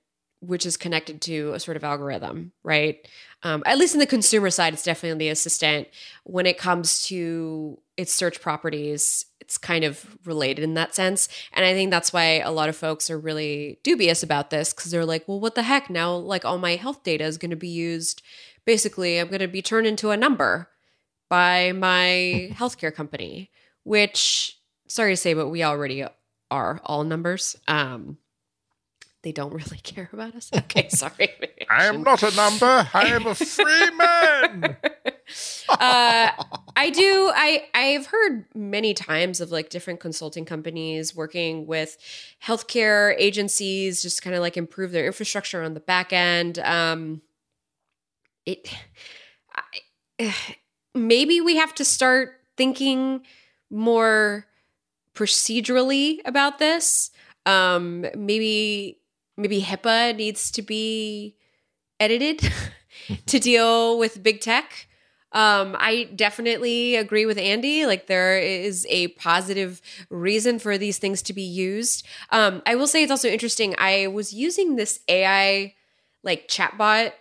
B: which is connected to a sort of algorithm, right? Um, at least in the consumer side, it's definitely the assistant. When it comes to its search properties, it's kind of related in that sense. And I think that's why a lot of folks are really dubious about this because they're like, well, what the heck? Now, like, all my health data is going to be used. Basically, I'm going to be turned into a number by my healthcare company, which, sorry to say, but we already are all numbers. Um, they don't really care about us. Okay, sorry.
A: I am not a number. I am a free man.
B: uh, I do. I I've heard many times of like different consulting companies working with healthcare agencies, just kind of like improve their infrastructure on the back end. Um, it I, maybe we have to start thinking more procedurally about this. Um, maybe maybe HIPAA needs to be edited to deal with big tech. Um, I definitely agree with Andy. Like there is a positive reason for these things to be used. Um, I will say it's also interesting. I was using this AI like chatbot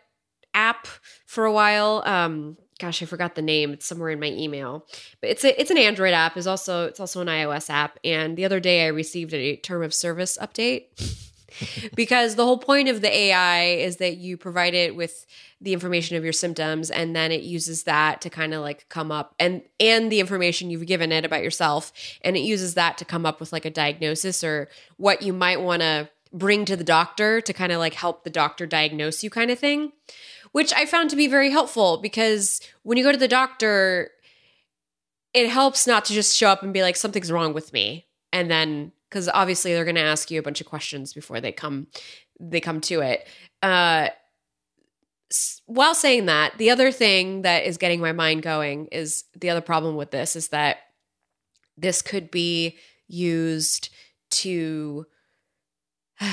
B: app for a while. Um, gosh, I forgot the name. It's somewhere in my email, but it's a it's an Android app. is also it's also an iOS app. And the other day I received a term of service update because the whole point of the AI is that you provide it with the information of your symptoms and then it uses that to kind of like come up and and the information you've given it about yourself and it uses that to come up with like a diagnosis or what you might want to bring to the doctor to kind of like help the doctor diagnose you kind of thing which I found to be very helpful because when you go to the doctor it helps not to just show up and be like something's wrong with me and then because obviously they're going to ask you a bunch of questions before they come they come to it. Uh, while saying that, the other thing that is getting my mind going is the other problem with this is that this could be used to. I'm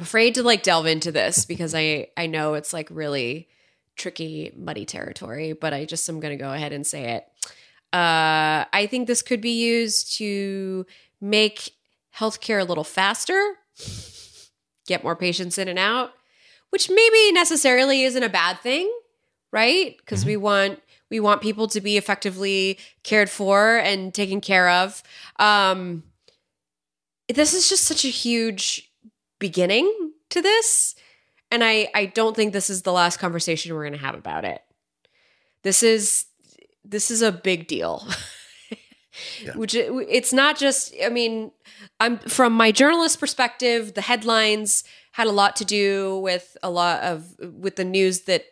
B: afraid to like delve into this because I I know it's like really tricky, muddy territory, but I just am going to go ahead and say it. Uh, I think this could be used to make healthcare a little faster, get more patients in and out, which maybe necessarily isn't a bad thing, right? Because mm-hmm. we want We want people to be effectively cared for and taken care of. Um, this is just such a huge beginning to this. And I, I don't think this is the last conversation we're going to have about it. This is this is a big deal. yeah. Which it's not just I mean, I'm from my journalist perspective, the headlines had a lot to do with a lot of with the news that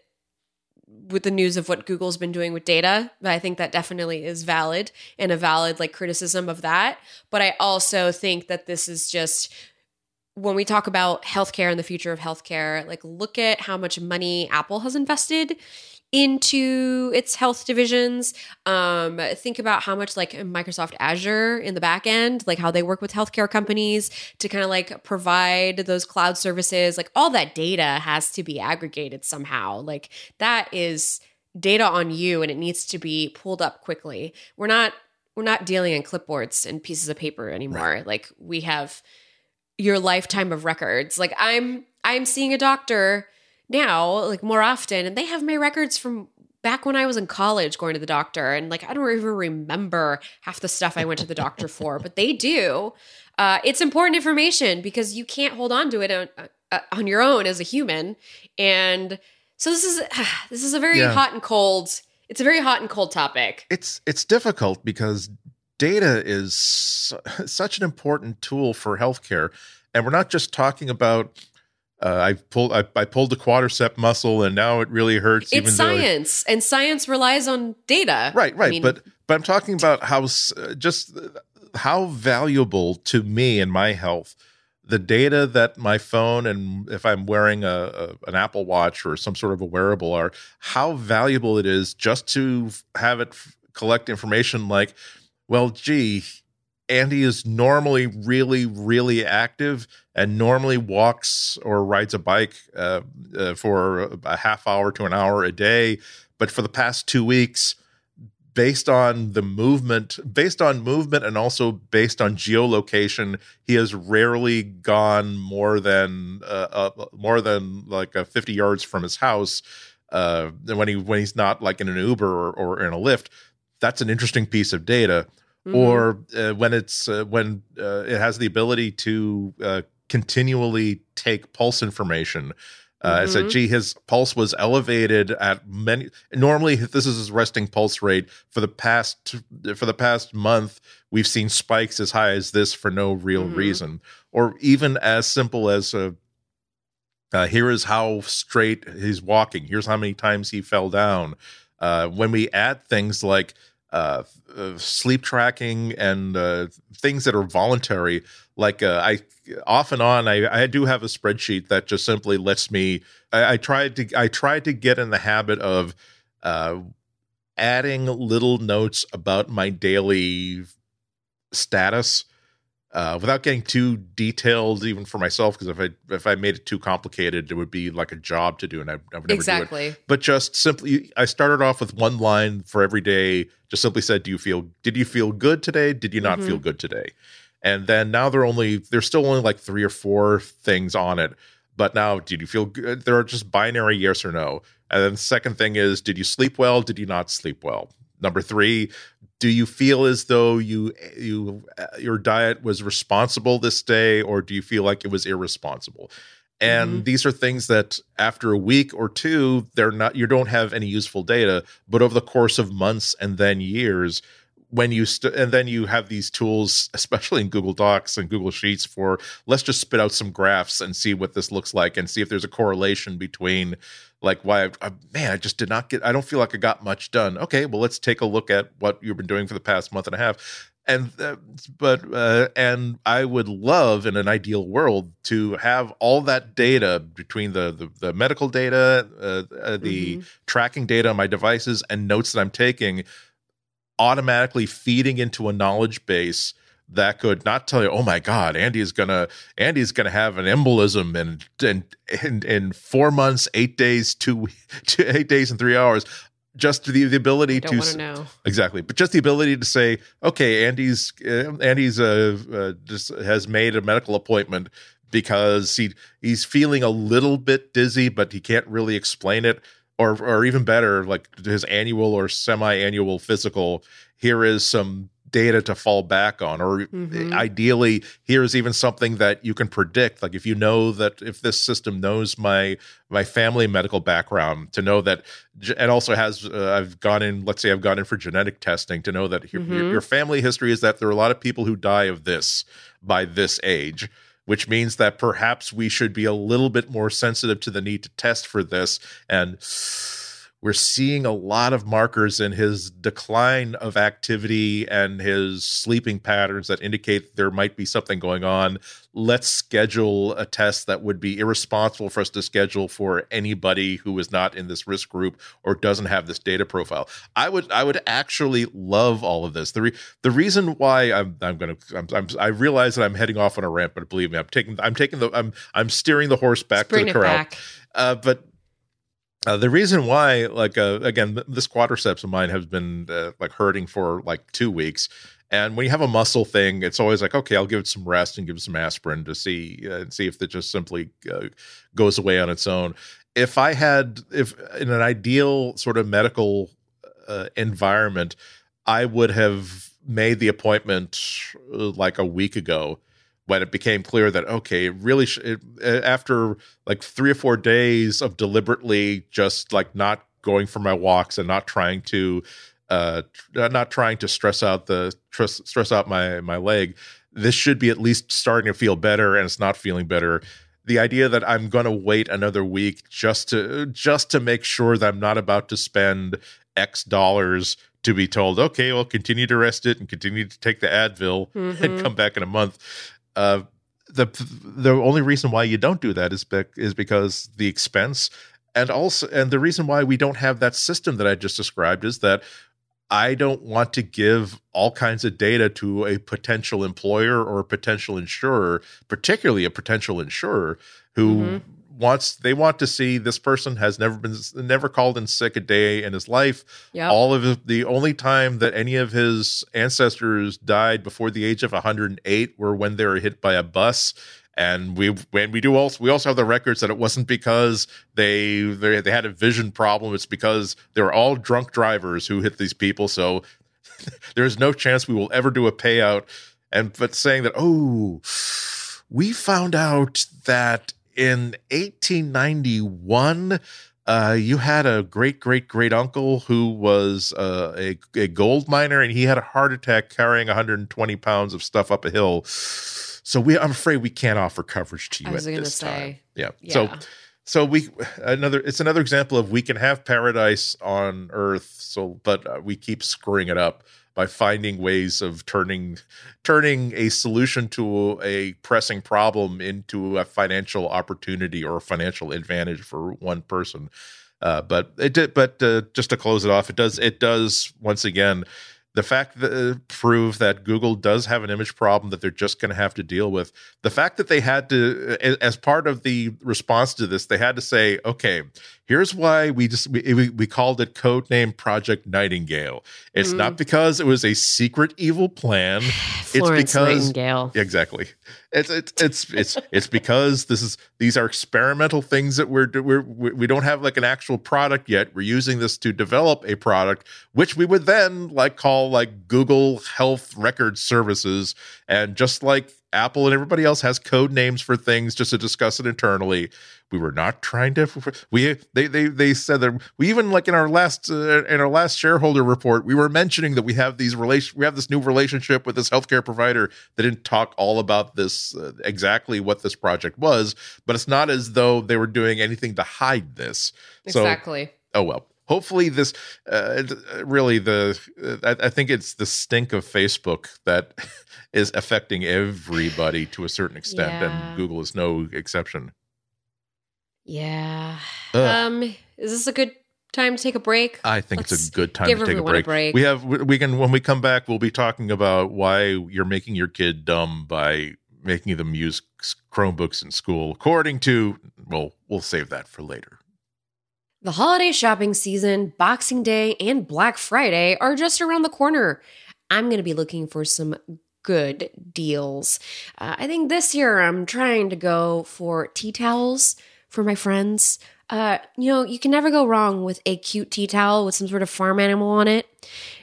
B: with the news of what Google's been doing with data. I think that definitely is valid and a valid like criticism of that. But I also think that this is just when we talk about healthcare and the future of healthcare, like look at how much money Apple has invested into its health divisions. Um, think about how much like Microsoft Azure in the back end, like how they work with healthcare companies to kind of like provide those cloud services. Like all that data has to be aggregated somehow. Like that is data on you and it needs to be pulled up quickly. We're not we're not dealing in clipboards and pieces of paper anymore. Right. Like we have your lifetime of records. Like I'm I'm seeing a doctor now, like more often, and they have my records from back when I was in college going to the doctor. And like, I don't even remember half the stuff I went to the doctor for, but they do. Uh, it's important information because you can't hold on to it on, uh, on your own as a human. And so this is this is a very yeah. hot and cold. It's a very hot and cold topic.
A: It's it's difficult because data is such an important tool for healthcare, and we're not just talking about uh, I pulled I, I, pulled the quadricep muscle and now it really hurts.
B: It's science, and science relies on data.
A: Right, right. I mean, but but I'm talking about how uh, just how valuable to me and my health the data that my phone and if I'm wearing a, a, an Apple Watch or some sort of a wearable are, how valuable it is just to have it f- collect information like, well, gee, Andy is normally really, really active and normally walks or rides a bike uh, uh, for a half hour to an hour a day. But for the past two weeks, based on the movement, based on movement and also based on geolocation, he has rarely gone more than uh, uh more than like uh, 50 yards from his house. Uh, when he when he's not like in an Uber or, or in a Lyft, that's an interesting piece of data mm-hmm. or uh, when it's uh, when uh, it has the ability to uh, continually take pulse information. Uh, mm-hmm. I said, gee, his pulse was elevated at many. Normally, this is his resting pulse rate. For the past for the past month, we've seen spikes as high as this for no real mm-hmm. reason, or even as simple as uh, uh, here is how straight he's walking. Here's how many times he fell down. Uh, when we add things like uh, uh, sleep tracking and uh, things that are voluntary. Like uh, I off and on, I, I do have a spreadsheet that just simply lets me. I, I tried to I tried to get in the habit of uh, adding little notes about my daily status uh, without getting too detailed, even for myself, because if I if I made it too complicated, it would be like a job to do, and I, I would never
B: exactly.
A: do it. But just simply, I started off with one line for every day. Just simply said, "Do you feel? Did you feel good today? Did you not mm-hmm. feel good today?" And then now they're only there's still only like three or four things on it. But now, did you feel good? There are just binary yes or no. And then the second thing is, did you sleep well? Did you not sleep well? Number three, do you feel as though you you your diet was responsible this day or do you feel like it was irresponsible and mm-hmm. these are things that after a week or two they're not you don't have any useful data but over the course of months and then years when you st- and then you have these tools especially in google docs and google sheets for let's just spit out some graphs and see what this looks like and see if there's a correlation between like why I, I, man i just did not get i don't feel like i got much done okay well let's take a look at what you've been doing for the past month and a half and uh, but uh, and i would love in an ideal world to have all that data between the the, the medical data uh, uh the mm-hmm. tracking data on my devices and notes that i'm taking automatically feeding into a knowledge base that could not tell you, oh my God, Andy is gonna Andy's gonna have an embolism in in in, in four months, eight days, two, two eight days and three hours. Just the, the ability
B: to know.
A: exactly, but just the ability to say, okay, Andy's uh, Andy's uh, uh, just has made a medical appointment because he he's feeling a little bit dizzy, but he can't really explain it. or or even better, like his annual or semi-annual physical. Here is some data to fall back on or
B: Mhm.
A: ideally here's even something that you can predict. Like if you know that if this system knows my my family medical background to know that and also has uh, i've gone in let's say i've gone in for genetic testing to know that your, your, your family history is that there are a lot of people who die of this by this age which means that perhaps we should be a little bit more sensitive to the need to test for this. And we're seeing a lot of markers in his decline of activity and his sleeping patterns that indicate there might be something going on. Let's schedule a test that would be irresponsible for us to schedule for anybody who is not in this risk group or doesn't have this data profile. I would I would actually love all of this. The re- the reason why I'm I'm going to I'm, I'm I realize that I'm heading off on a rant, but believe me, I'm taking I'm taking the I'm I'm steering the horse back
B: Bring
A: to the corral.
B: back.
A: Uh, but uh, the reason why, like, uh, again, th- this quadriceps of mine has been uh, like hurting for like two weeks. And when you have a muscle thing, it's always like, okay, I'll give it some rest and give it some aspirin to see uh, and see if it just simply uh, goes away on its own. If I had, if in an ideal sort of medical uh, environment, I would have made the appointment like a week ago when it became clear that okay, it really sh- it, uh, after like three or four days of deliberately just like not going for my walks and not trying to uh tr- not trying to stress out the stress, stress out my my leg this should be at least starting to feel better and it's not feeling better the idea that i'm going to wait another week just to just to make sure that i'm not about to spend x dollars to be told okay well continue to rest it and continue to take the advil and
B: Mhm.
A: come back in a month uh the the only reason why you don't do that is bec- is because the expense and also and the reason why we don't have that system that I just described is that I don't want to give all kinds of data to a potential employer or a potential insurer, particularly a potential insurer who
B: Mhm.
A: Wants they want to see this person has never been never called in sick a day in his life.
B: Yep.
A: all of his, the only time that any of his ancestors died before the age of 108 were when they were hit by a bus. And we when we do also we also have the records that it wasn't because they they, they had a vision problem. It's because they were all drunk drivers who hit these people. So there's no chance we will ever do a payout. And but saying that oh we found out that in 1891 uh, you had a great great great uncle who was uh, a, a gold miner and he had a heart attack carrying 120 pounds of stuff up a hill so we i'm afraid we can't offer coverage to you
B: I was
A: at this time yeah.
B: yeah.
A: so so we another it's another example of we can have paradise on earth so but uh, we keep screwing it up by finding ways of turning turning a solution to a pressing problem into a financial opportunity or a financial advantage for one person uh, but it did but uh, just to close it off it does it does once again the fact that uh, prove that Google does have an image problem that they're just going to have to deal with. The fact that they had to, as part of the response to this, they had to say, okay, here's why we just we, we, we called it codename Project Nightingale. It's
B: Mm.
A: not because it was a secret evil plan.
B: Florence
A: because-
B: Nightingale.
A: Exactly. It's it's it's it's it's because this is these are experimental things that we're we're we we don't have like an actual product yet. We're using this to develop a product which we would then like call like Google Health Record Services and just like Apple and everybody else has code names for things just to discuss it internally. We were not trying to. We they they they said that we even like in our last uh, in our last shareholder report we were mentioning that we have these relation we have this new relationship with this healthcare provider. They didn't talk all about this uh, exactly what this project was, but it's not as though they were doing anything to hide this. So
B: Exactly.
A: oh well hopefully this uh, really the uh, I, I think it's the stink of facebook that is affecting everybody to a certain extent
B: Yeah.
A: and google is no exception
B: Yeah.
A: Ugh.
B: Um, is this a good time to take a break?
A: i think it's
B: let's
A: a good time to take a
B: everyone a
A: break.
B: break.
A: we have we we can when we come back we'll be talking about why you're making your kid dumb by making them use chromebooks in school according to well we'll save that for later
B: The holiday shopping season, Boxing Day, and Black Friday are just around the corner. I'm going to be looking for some good deals. Uh, I think this year I'm trying to go for tea towels for my friends. Uh, you know, you can never go wrong with a cute tea towel with some sort of farm animal on it.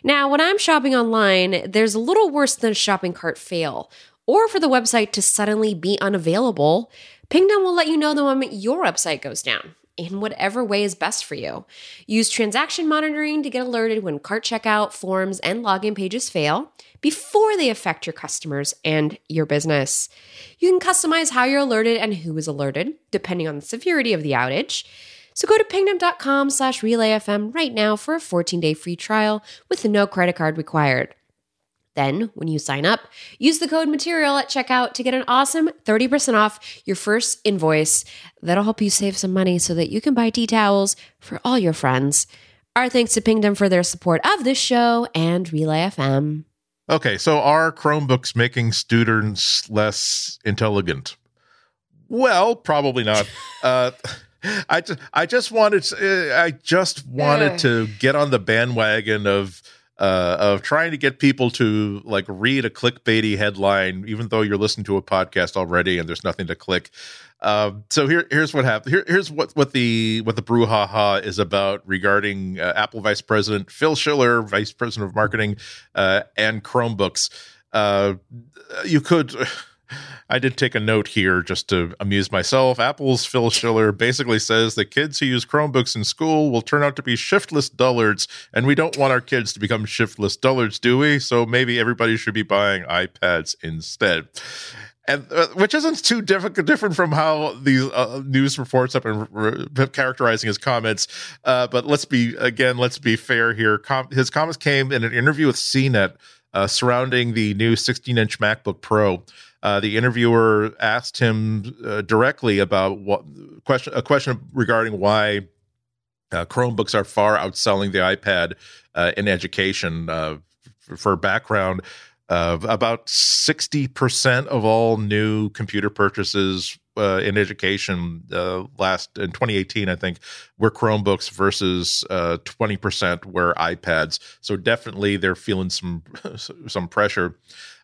B: Now, when I'm shopping online, there's a little worse than a shopping cart fail, or for the website to suddenly be unavailable. Pingdom will let you know the moment your website goes down in whatever way is best for you. Use transaction monitoring to get alerted when cart checkout, forms, and login pages fail before they affect your customers and your business. You can customize how you're alerted and who is alerted, depending on the severity of the outage. So go to pingdom.com slash relayfm right now for a 14-day free trial with no credit card required. Then, when you sign up, use the code material at checkout to get an awesome 30% off your first invoice. That'll help you save some money so that you can buy tea towels for all your friends. Our thanks to Pingdom for their support of this show and Relay FM.
A: Okay, so are Chromebooks making students less intelligent? Well, probably not. uh, I, just I just wanted to, I just wanted to get on the bandwagon of uh, of trying to get people to like read a clickbaity headline, even though you're listening to a podcast already and there's nothing to click. Um, so here, here's what happened. Here, here's what what the what the brouhaha is about regarding uh, Apple Vice President Phil Schiller, Vice President of Marketing, uh, and Chromebooks. Uh, you could I did take a note here just to amuse myself. Apple's Phil Schiller basically says that kids who use Chromebooks in school will turn out to be shiftless dullards, and we don't want our kids to become shiftless dullards, do we? So maybe everybody should be buying iPads instead. And, uh, which isn't too different different from how these uh, news reports have been re- characterizing his comments. Uh, but let's be again, let's be fair here. Com- his comments came in an interview with CNET uh, surrounding the new 16-inch MacBook Pro. Uh, the interviewer asked him uh, directly about what question a question regarding why uh, Chromebooks are far outselling the iPad uh, in education. Uh, for background, uh, about sixty percent of all new computer purchases in education last in 2018, I think, were Chromebooks versus twenty percent were iPads. So definitely, they're feeling some some pressure.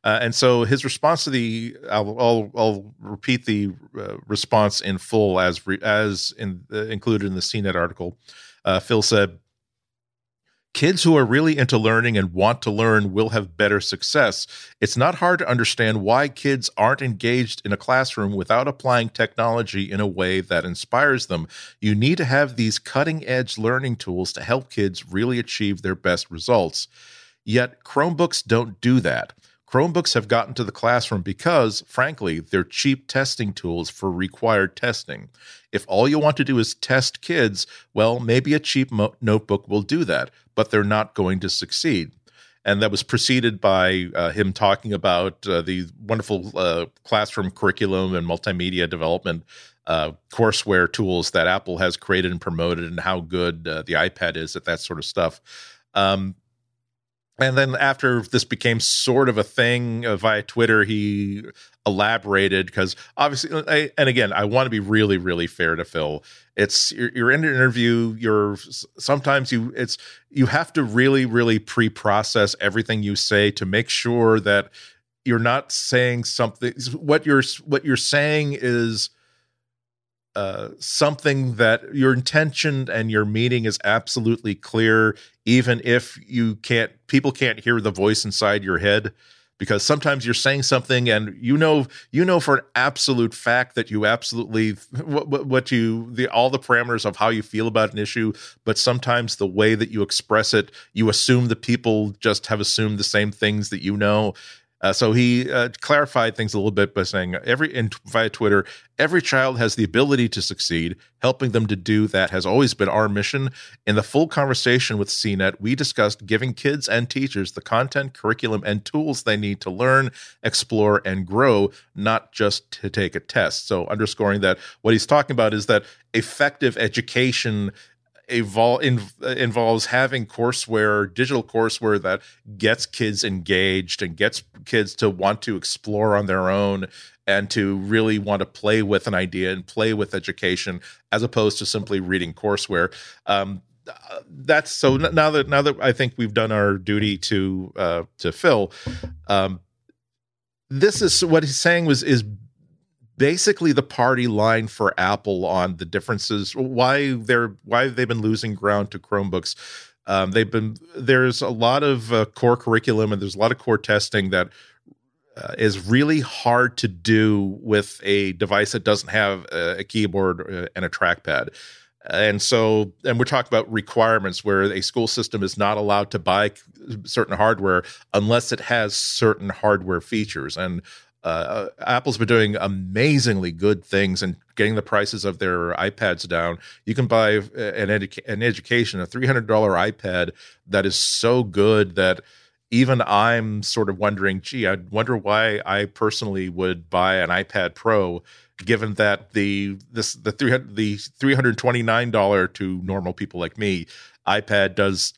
A: Uh, and so his response to the I'll I'll, I'll repeat the uh, response in full as re, as in, uh, included in the CNET article. Uh, Phil said, "Kids who are really into learning and want to learn will have better success. It's not hard to understand why kids aren't engaged in a classroom without applying technology in a way that inspires them. You need to have these cutting edge learning tools to help kids really achieve their best results." Yet Chromebooks don't do that. Chromebooks have gotten to the classroom because, frankly, they're cheap testing tools for required testing. If all you want to do is test kids, well, maybe a cheap mo- notebook will do that, but they're not going to succeed. And that was preceded by uh, him talking about uh, the wonderful uh, classroom curriculum and multimedia development uh, courseware tools that Apple has created and promoted, and how good uh, the iPad is at that sort of stuff. Um, and then after this became sort of a thing uh, via Twitter, he elaborated because obviously, uh, I, and again, I want to be really, really fair to Phil. It's you're, you're, in an interview. You're sometimes you it's you have to really, really pre-process everything you say to make sure that you're not saying something. What you're what you're saying is uh, something that your intention and your meaning is absolutely clear, even if you can't, people can't hear the voice inside your head. Because sometimes you're saying something and you know you know for an absolute fact that you absolutely what, what you the all the parameters of how you feel about an issue, but sometimes the way that you express it, you assume that people just have assumed the same things that you know, uh, so he uh, clarified things a little bit by saying every in, via Twitter, every child has the ability to succeed. Helping them to do that has always been our mission. In the full conversation with CNET, we discussed giving kids and teachers the content, curriculum, and tools they need to learn, explore, and grow, not just to take a test. So underscoring that what he's talking about is that effective education evol- in, involves having courseware, digital courseware that gets kids engaged and gets kids to want to explore on their own and to really want to play with an idea and play with education as opposed to simply reading courseware. Um, that's so now that now that I think we've done our duty to uh, to Phil, um, this is what he's saying was is basically the party line for Apple on the differences why they're why they've been losing ground to Chromebooks. Um, they've been there's a lot of uh, core curriculum and there's a lot of core testing that uh, is really hard to do with a device that doesn't have a, a keyboard uh, and a trackpad. And so, and we're talking about requirements where a school system is not allowed to buy certain hardware unless it has certain hardware features. And uh, Apple's been doing amazingly good things and getting the prices of their iPads down. You can buy an, edu- an education, a $300 iPad that is so good that even I'm sort of wondering, gee, I wonder why I personally would buy an iPad Pro, given that the this the three hundred the three hundred twenty nine dollar to normal people like me iPad does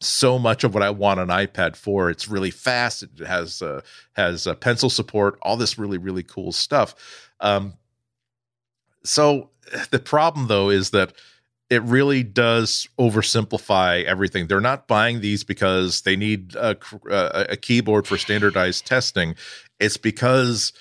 A: so much of what I want an iPad for. It's really fast. It has uh, has uh, pencil support. All this really really cool stuff. Um, so the problem though is that it really does oversimplify everything. They're not buying these because they need a, a, a keyboard for standardized testing. It's because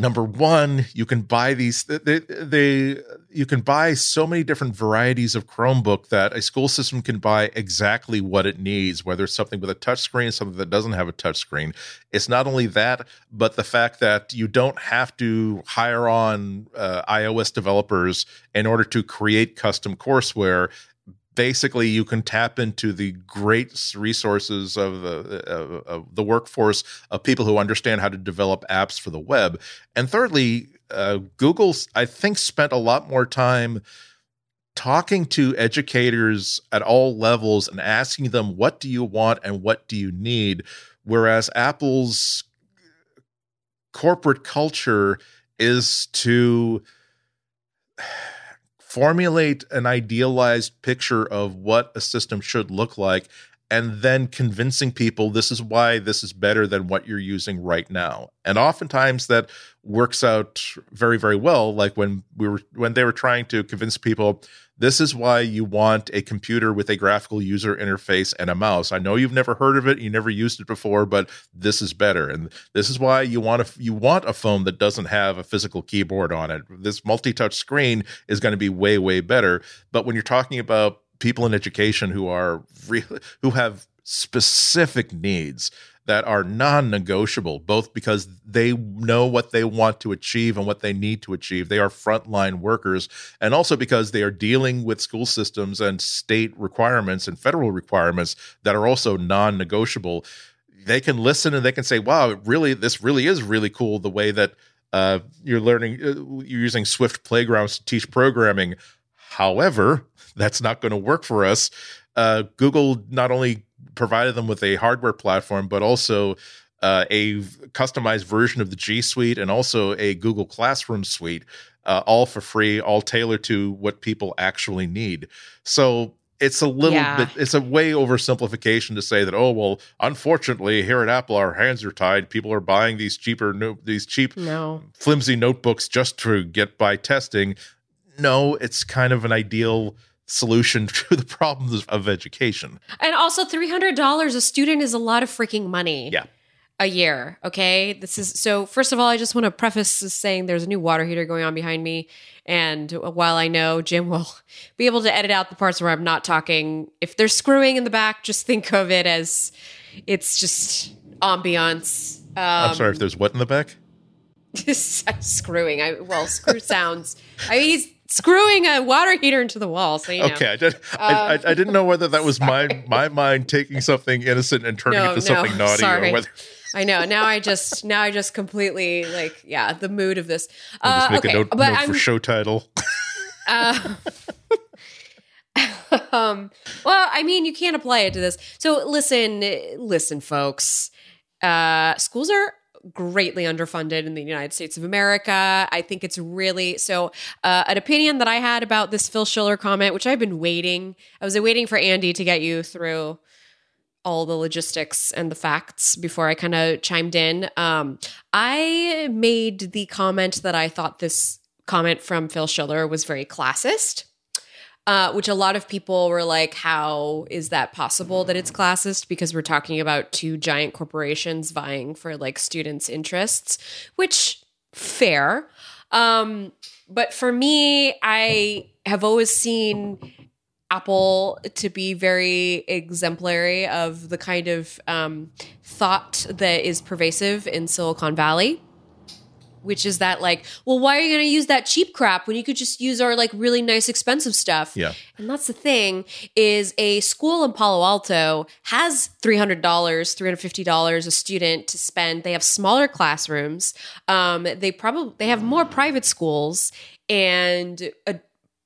A: number one you can buy these they, they you can buy so many different varieties of chromebook that a school system can buy exactly what it needs whether it's something with a touch screen something that doesn't have a touch screen. It's not only that but the fact that you don't have to hire on uh, ios developers in order to create custom courseware basically you can tap into the great resources of the of, of the workforce of people who understand how to develop apps for the web. And thirdly, uh, Google I think spent a lot more time talking to educators at all levels and asking them what do you want and what do you need whereas Apple's corporate culture is to formulate an idealized picture of what a system should look like and then convincing people this is why this is better than what you're using right now. And oftentimes that works out very very well like when we were when they were trying to convince people this is why you want a computer with a graphical user interface and a mouse. I know you've never heard of it, you never used it before, but this is better. And this is why you want a you want a phone that doesn't have a physical keyboard on it. This multi-touch screen is going to be way way better. But when you're talking about people in education who are really who have specific needs that are non-negotiable both because they know what they want to achieve and what they need to achieve. They are frontline workers and also because they are dealing with school systems and state requirements and federal requirements that are also non-negotiable. They can listen and they can say wow really this really is really cool the way that uh, you're learning uh, you're using swift playgrounds to teach programming. However that's not going to work for us. Uh, google not only provided them with a hardware platform, but also uh, a customized version of the G Suite and also a Google Classroom suite, uh, all for free, all tailored to what people actually need. So it's a little yeah. bit, it's a way oversimplification to say that, oh, well, unfortunately, here at Apple, our hands are tied. People are buying these cheaper, no, these cheap,
B: no.
A: flimsy notebooks just to get by testing. No, it's kind of an ideal solution to the problems of education.
B: And also $300 a student is a lot of freaking money.
A: Yeah.
B: A year, okay? This is so first of all, I just want to preface this saying there's a new water heater going on behind me and while I know Jim will be able to edit out the parts where I'm not talking, if there's screwing in the back, just think of it as it's just ambiance.
A: Um, I'm sorry if there's what in the back?
B: screwing. I well, screw sounds. I mean, he's screwing a water heater into the wall. So you know.
A: okay, I did. I, I, I, didn't know whether that was my my mind taking something innocent and turning no, it to no, something naughty,
B: sorry.
A: or whether.
B: I know. Now I just now I just completely like yeah the mood of this. Uh,
A: just make okay, a note, note for show title.
B: uh, um, well, I mean, you can't apply it to this. So listen, listen, folks. Uh, schools are greatly underfunded in the United States of America. I think it's really so. Uh, an opinion that I had about this Phil Schiller comment, which I've been waiting, I was waiting for Andy to get you through all the logistics and the facts before I kind of chimed in. Um, I made the comment that I thought this comment from Phil Schiller was very classist. Uh, which a lot of people were like, how is that possible that it's classist? Because we're talking about two giant corporations vying for like students' interests, which fair. Um, but for me, I have always seen Apple to be very exemplary of the kind of um, thought that is pervasive in Silicon Valley. Which is that like, well, why are you going to use that cheap crap when you could just use our like really nice expensive stuff?
A: Yeah.
B: And that's the thing is a school in Palo Alto has $300, $350 a student to spend. They have smaller classrooms. Um, they probably they have more private schools and a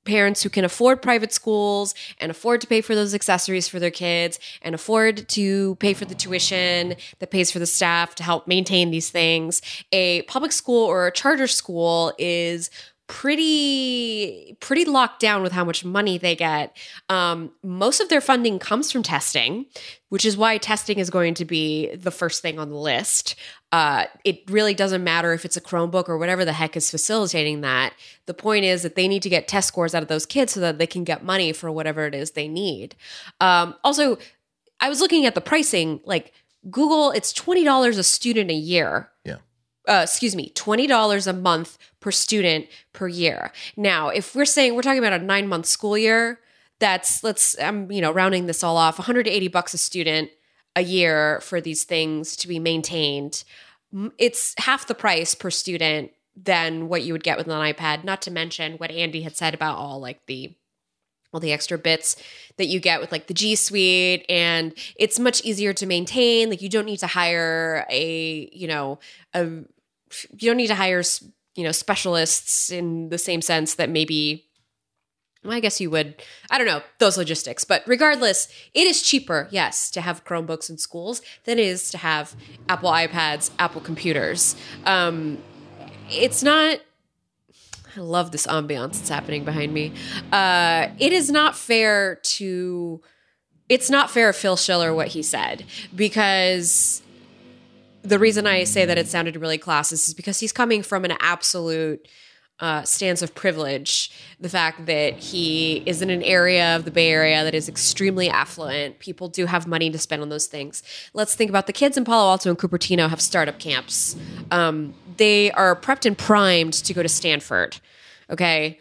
B: parents who can afford private schools and afford to pay for those accessories for their kids and afford to pay for the tuition that pays for the staff to help maintain these things. A public school or a charter school is pretty pretty locked down with how much money they get. Um, most of their funding comes from testing, which is why testing is going to be the first thing on the list. Uh, it really doesn't matter if it's a Chromebook or whatever the heck is facilitating that. The point is that they need to get test scores out of those kids so that they can get money for whatever it is they need. Um, also, I was looking at the pricing, like Google, it's twenty dollars a student a year
A: Yeah.
B: Uh, excuse me, twenty dollars a month per student per year. Now, if we're saying we're talking about a nine month school year, that's let's I'm you know rounding this all off, 180 bucks a student a year for these things to be maintained. It's half the price per student than what you would get with an iPad. Not to mention what Andy had said about all like the all the extra bits that you get with like the G Suite, and it's much easier to maintain. Like you don't need to hire a you know a you don't need to hire you know specialists in the same sense that maybe well, I guess you would I don't know those logistics. But regardless it is cheaper yes to have Chromebooks in schools than it is to have Apple iPads Apple computers. Um it's not I love this ambiance that's happening behind me. Uh it is not fair to it's not fair Phil Schiller what he said because the reason I say that it sounded really classist is because he's coming from an absolute uh, stance of privilege. The fact that he is in an area of the Bay Area that is extremely affluent. People do have money to spend on those things. Let's think about the kids in Palo Alto and Cupertino have startup camps. Um, they are prepped and primed to go to Stanford. Okay.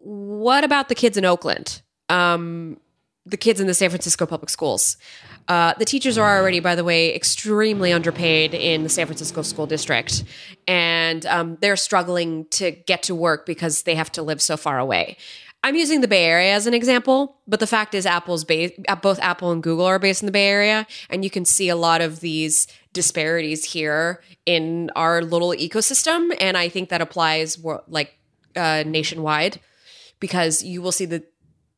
B: What about the kids in Oakland? Um, the kids in the San Francisco public schools. Uh, the teachers are already, by the way, extremely underpaid in the San Francisco school district, and um, they're struggling to get to work because they have to live so far away. I'm using the Bay Area as an example, but the fact is, Apple's base, both Apple and Google are based in the Bay Area, and you can see a lot of these disparities here in our little ecosystem, and I think that applies like uh, nationwide because you will see the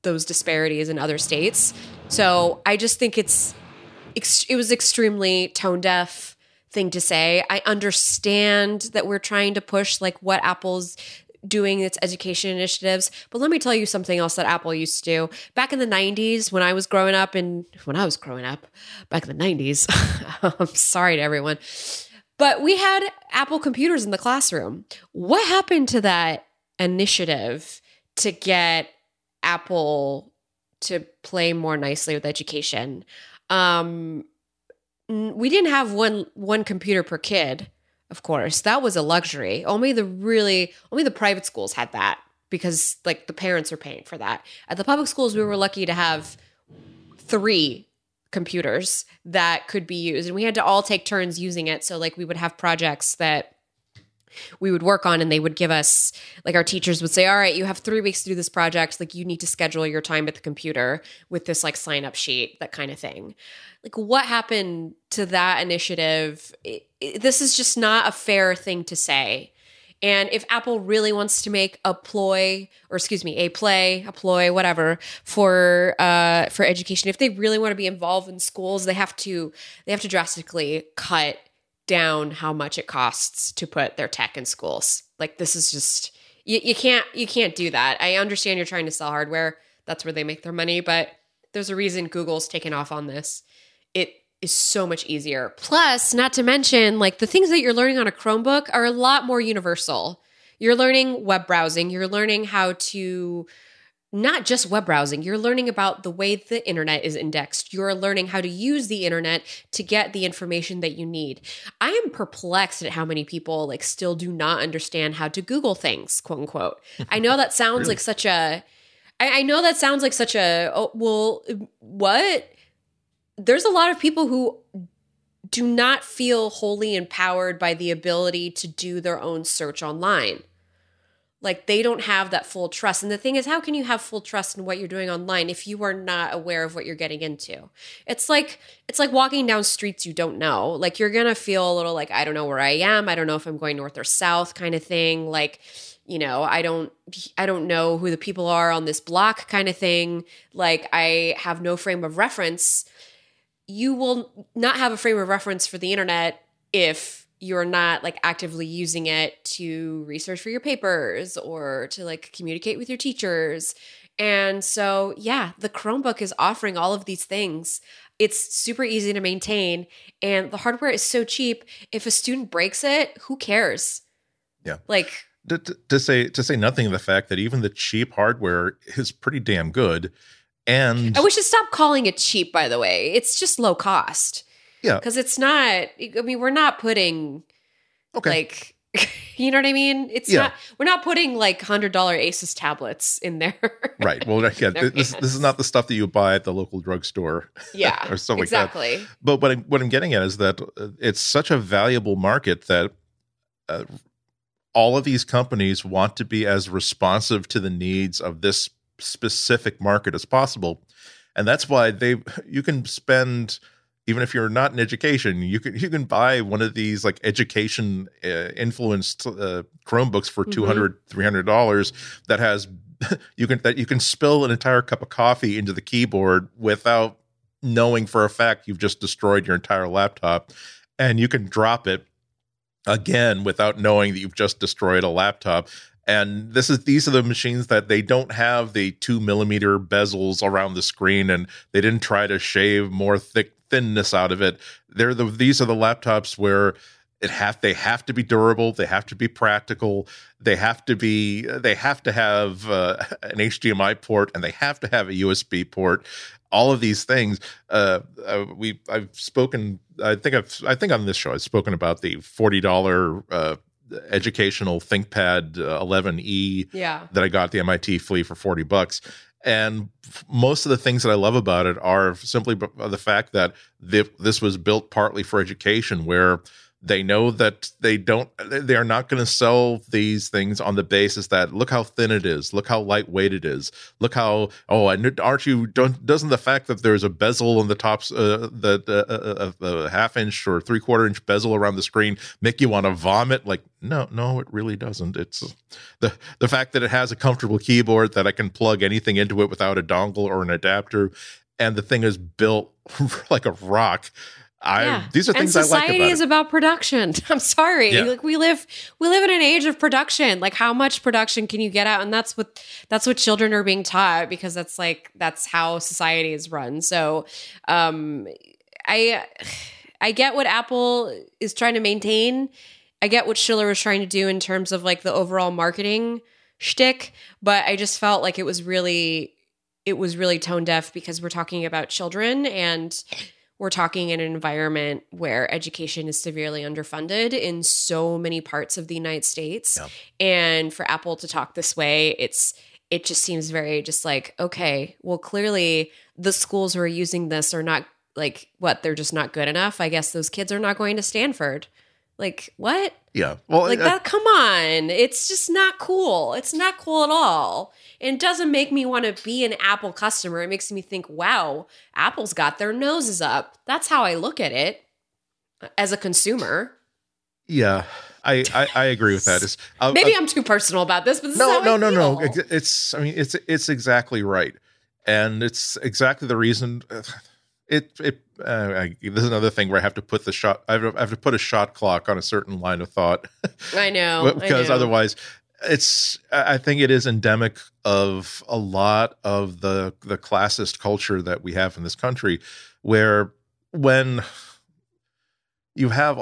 B: those disparities in other states. So I just think it's it was extremely tone deaf thing to say. I understand that we're trying to push like what Apple's doing its education initiatives, but let me tell you something else that Apple used to do. Back in the 90s when I was growing up and when I was growing up back in the 90s. I'm sorry to everyone. But we had Apple computers in the classroom. What happened to that initiative to get Apple to play more nicely with education. Um, we didn't have one one computer per kid, of course. That was a luxury. Only the really only the private schools had that because like the parents are paying for that. At the public schools, we were lucky to have three computers that could be used, and we had to all take turns using it. So like we would have projects that we would work on and they would give us like our teachers would say all right you have three weeks to do this project. Like you need to schedule your time at the computer with this like sign up sheet that kind of thing. Like what happened to that initiative? It, it- this is just not a fair thing to say. And if apple really wants to make a ploy or excuse me a play a ploy whatever for uh for education if they really want to be involved in schools they have to they have to drastically cut down how much it costs to put their tech in schools. Like this is just you, you can't you can't do that. I understand you're trying to sell hardware. That's where they make their money, but there's a reason Google's taken off on this. It is so much easier. Plus, not to mention like the things that you're learning on a Chromebook are a lot more universal. You're learning web browsing, you're learning how to not just web browsing, you're learning about the way the internet is indexed. You're learning how to use the internet to get the information that you need. I am perplexed at how many people like still do not understand how to Google things, quote unquote. I know that sounds
A: Really?
B: like such a I, I know that sounds like such a oh, well what? There's a lot of people who do not feel wholly empowered by the ability to do their own search online like they don't have that full trust. And the thing is how can you have full trust in what you're doing online if you are not aware of what you're getting into? It's like it's like walking down streets you don't know. Like you're gonna feel a little like i don't know where i am. I don't know if i'm going north or south kind of thing. Like you know i don't i don't know who the people are on this block kind of thing. Like i have no frame of reference. You will not have a frame of reference for the internet if you're not like actively using it to research for your papers or to like communicate with your teachers. And so, yeah, the Chromebook is offering all of these things. It's super easy to maintain and the hardware is so cheap. If a student breaks it, who cares?
A: Yeah.
B: Like
A: to, to- to say to say nothing of the fact that even the cheap hardware is pretty damn good, and
B: i wish to stop calling it cheap, by the way. It's just low cost.
A: Yeah.
B: Because it's not, I mean, we're not putting
A: okay,
B: like, you know what I mean? It's
A: Yeah.
B: not, we're not putting like $100 Asus tablets in there.
A: right. Well, yeah, this, this is not the stuff that you buy at the local drugstore.
B: yeah.
A: Or something like that.
B: exactly.
A: But what I'm, what I'm getting at is that uh, it's such a valuable market that uh, all of these companies want to be as responsive to the needs of this specific market as possible, and that's why they you can spend even if you're not in education, you can you can buy one of these like education uh, influenced uh, Chromebooks for
B: Mhm.
A: 200 300 dollars that has you can that you can spill an entire cup of coffee into the keyboard without knowing for a fact you've just destroyed your entire laptop and you can drop it again without knowing that you've just destroyed a laptop and this is these are the machines that they don't have the two millimeter bezels around the screen and they didn't try to shave more thick thinness out of it they're the these are the laptops where it have they have to be durable they have to be practical they have to be they have to have uh, an hdmi port and they have to have a usb port all of these things uh, uh we i've spoken i think i've i think on this show i've spoken about the $40 uh educational thinkpad uh, 11e
B: Yeah.
A: that I got the MIT flea for 40 bucks. And most of the things that I love about it are simply the fact that this was built partly for education, where they know that they don't, they are not going to sell these things on the basis that look how thin it is, look how lightweight it is, look how oh, and aren't you? Don't doesn't the fact that there's a bezel on the tops, uh, the the uh, uh, half inch or three quarter inch bezel around the screen make you want to vomit? Like no, no, it really doesn't. It's the the fact that it has a comfortable keyboard that I can plug anything into it without a dongle or an adapter, and the thing is built like a rock. I
B: yeah.
A: these are things I
B: and
A: like
B: society
A: about
B: is
A: it.
B: about production. I'm sorry.
A: Yeah.
B: Like we live we live in an age of production. Like how much production can you get out? And that's what that's what children are being taught because that's like that's how society is run. So um I I get what Apple is trying to maintain. I get what Schiller was trying to do in terms of like the overall marketing shtick, but I just felt like it was really it was really tone deaf because we're talking about children and we're talking in an environment where education is severely underfunded in so many parts of the United States.
A: Yeah.
B: And for Apple to talk this way, it's it just seems very just like, okay, well clearly the schools who are using this are not like what, they're just not good enough. I guess those kids are not going to Stanford. Like, what?
A: Yeah, well,
B: Like
A: uh,
B: that come on. It's just not cool. It's not cool at all. And it doesn't make me want to be an Apple customer. It makes me think, wow, Apple's got their noses up. That's how I look at it as a consumer.
A: yeah, I, I I agree with that. Uh,
B: Maybe
A: uh,
B: I'm too personal about this, but this
A: no,
B: is how
A: no,
B: I
A: no, no. It's I mean it's it's exactly right, and it's exactly the reason. It it uh, I, this is another thing where I have to put the shot. I have, to, I have to put a shot clock on a certain line of thought
B: I know.
A: But-
B: I
A: because
B: know.
A: otherwise, it's I think it is endemic of a lot of the the classist culture that we have in this country, where when you have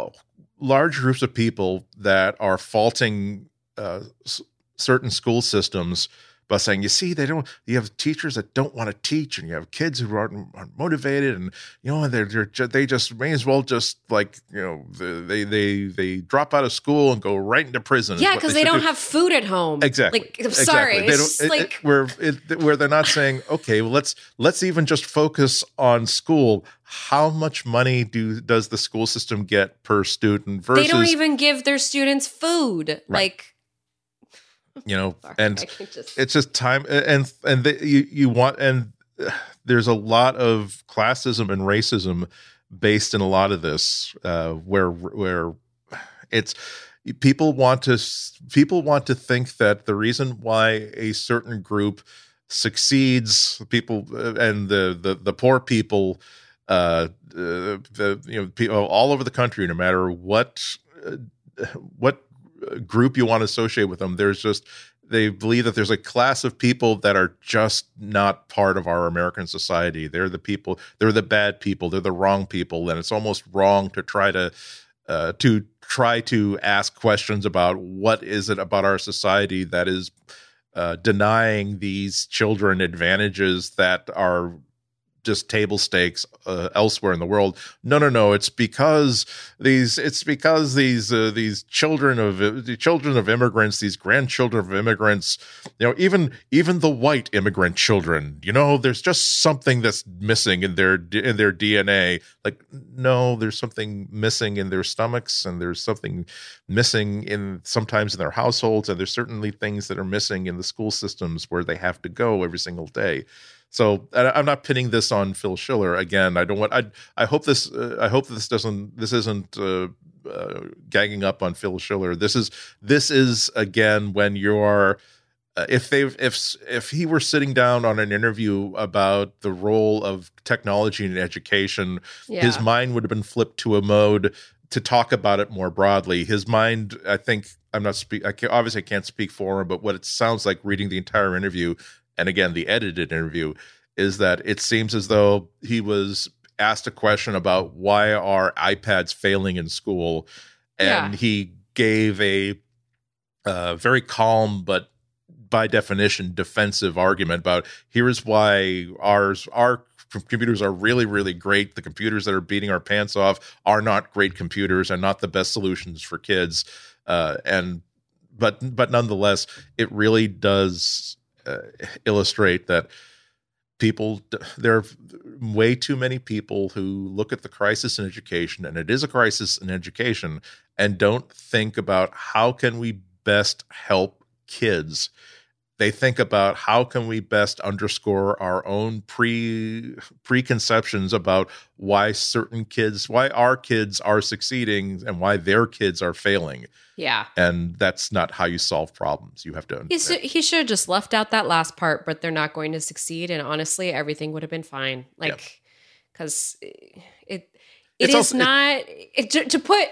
A: large groups of people that are faulting uh, s- certain school systems about saying, you see, they don't. You have teachers that don't want to teach, and you have kids who aren't, aren't motivated, and you know, they're, they're they just may as well just like you know they they they drop out of school and go right into prison.
B: Yeah, because they,
A: should
B: don't
A: do.
B: have food at home.
A: Exactly.
B: Like, I'm sorry.
A: They
B: It's
A: don't-
B: just
A: it-
B: like
A: it- where it, where they're not saying, okay, well, let's let's even just focus on school. How much money do does the school system get per student versus
B: they don't even give their students food. Like,
A: you know
B: sorry,
A: and
B: just,
A: it's just time and and the, you you want and uh, there's a lot of classism and racism based in a lot of this uh where where it's people want to people want to think that the reason why a certain group succeeds people uh, and the the, the poor people uh, uh the you know people all over the country no matter what uh, what group you want to associate with them there's just they believe that there's a class of people that are just not part of our American society. They're the people, they're the bad people, they're the wrong people, and it's almost wrong to try to uh, to try to ask questions about what is it about our society that is uh, denying these children advantages that are just table stakes uh, elsewhere in the world. No, no, no. It's because these. It's because these uh, these children of the children of immigrants, these grandchildren of immigrants. You know, even even the white immigrant children. You know, there's just something that's missing in their in their DNA. Like, no, there's something missing in their stomachs, and there's something missing in sometimes in their households, and there's certainly things that are missing in the school systems where they have to go every single day. So I- I'm not pinning this on Phil Schiller again. I don't want. I I hope this. Uh, I hope this doesn't. This isn't uh, uh, gagging up on Phil Schiller. This is. This is again when you're. Uh, if they if if he were sitting down on an interview about the role of technology in education,
B: yeah.
A: his mind would have been flipped to a mode to talk about it more broadly. His mind, I think, I'm not speak. I can, obviously I can't speak for him, but what it sounds like reading the entire interview, and again the edited interview, is that it seems as though he was asked a question about why are iPads failing in school, and
B: Yeah.
A: he gave a uh, very calm but by definition defensive argument about here's why ours our computers are really really great the computers that are beating our pants off are not great computers and not the best solutions for kids uh, and but but nonetheless it really does uh, illustrate that people there are way too many people who look at the crisis in education and it is a crisis in education and don't think about how can we best help kids they think about how can we best underscore our own pre preconceptions about why certain kids why our kids are succeeding and why their kids are failing
B: yeah.
A: and that's not how you solve problems you have to
B: He, should- he should have just left out that last part, but they're not going to succeed. And honestly, everything would have been fine. Like, because it, it
A: It's
B: is
A: also-
B: not it, to, to put.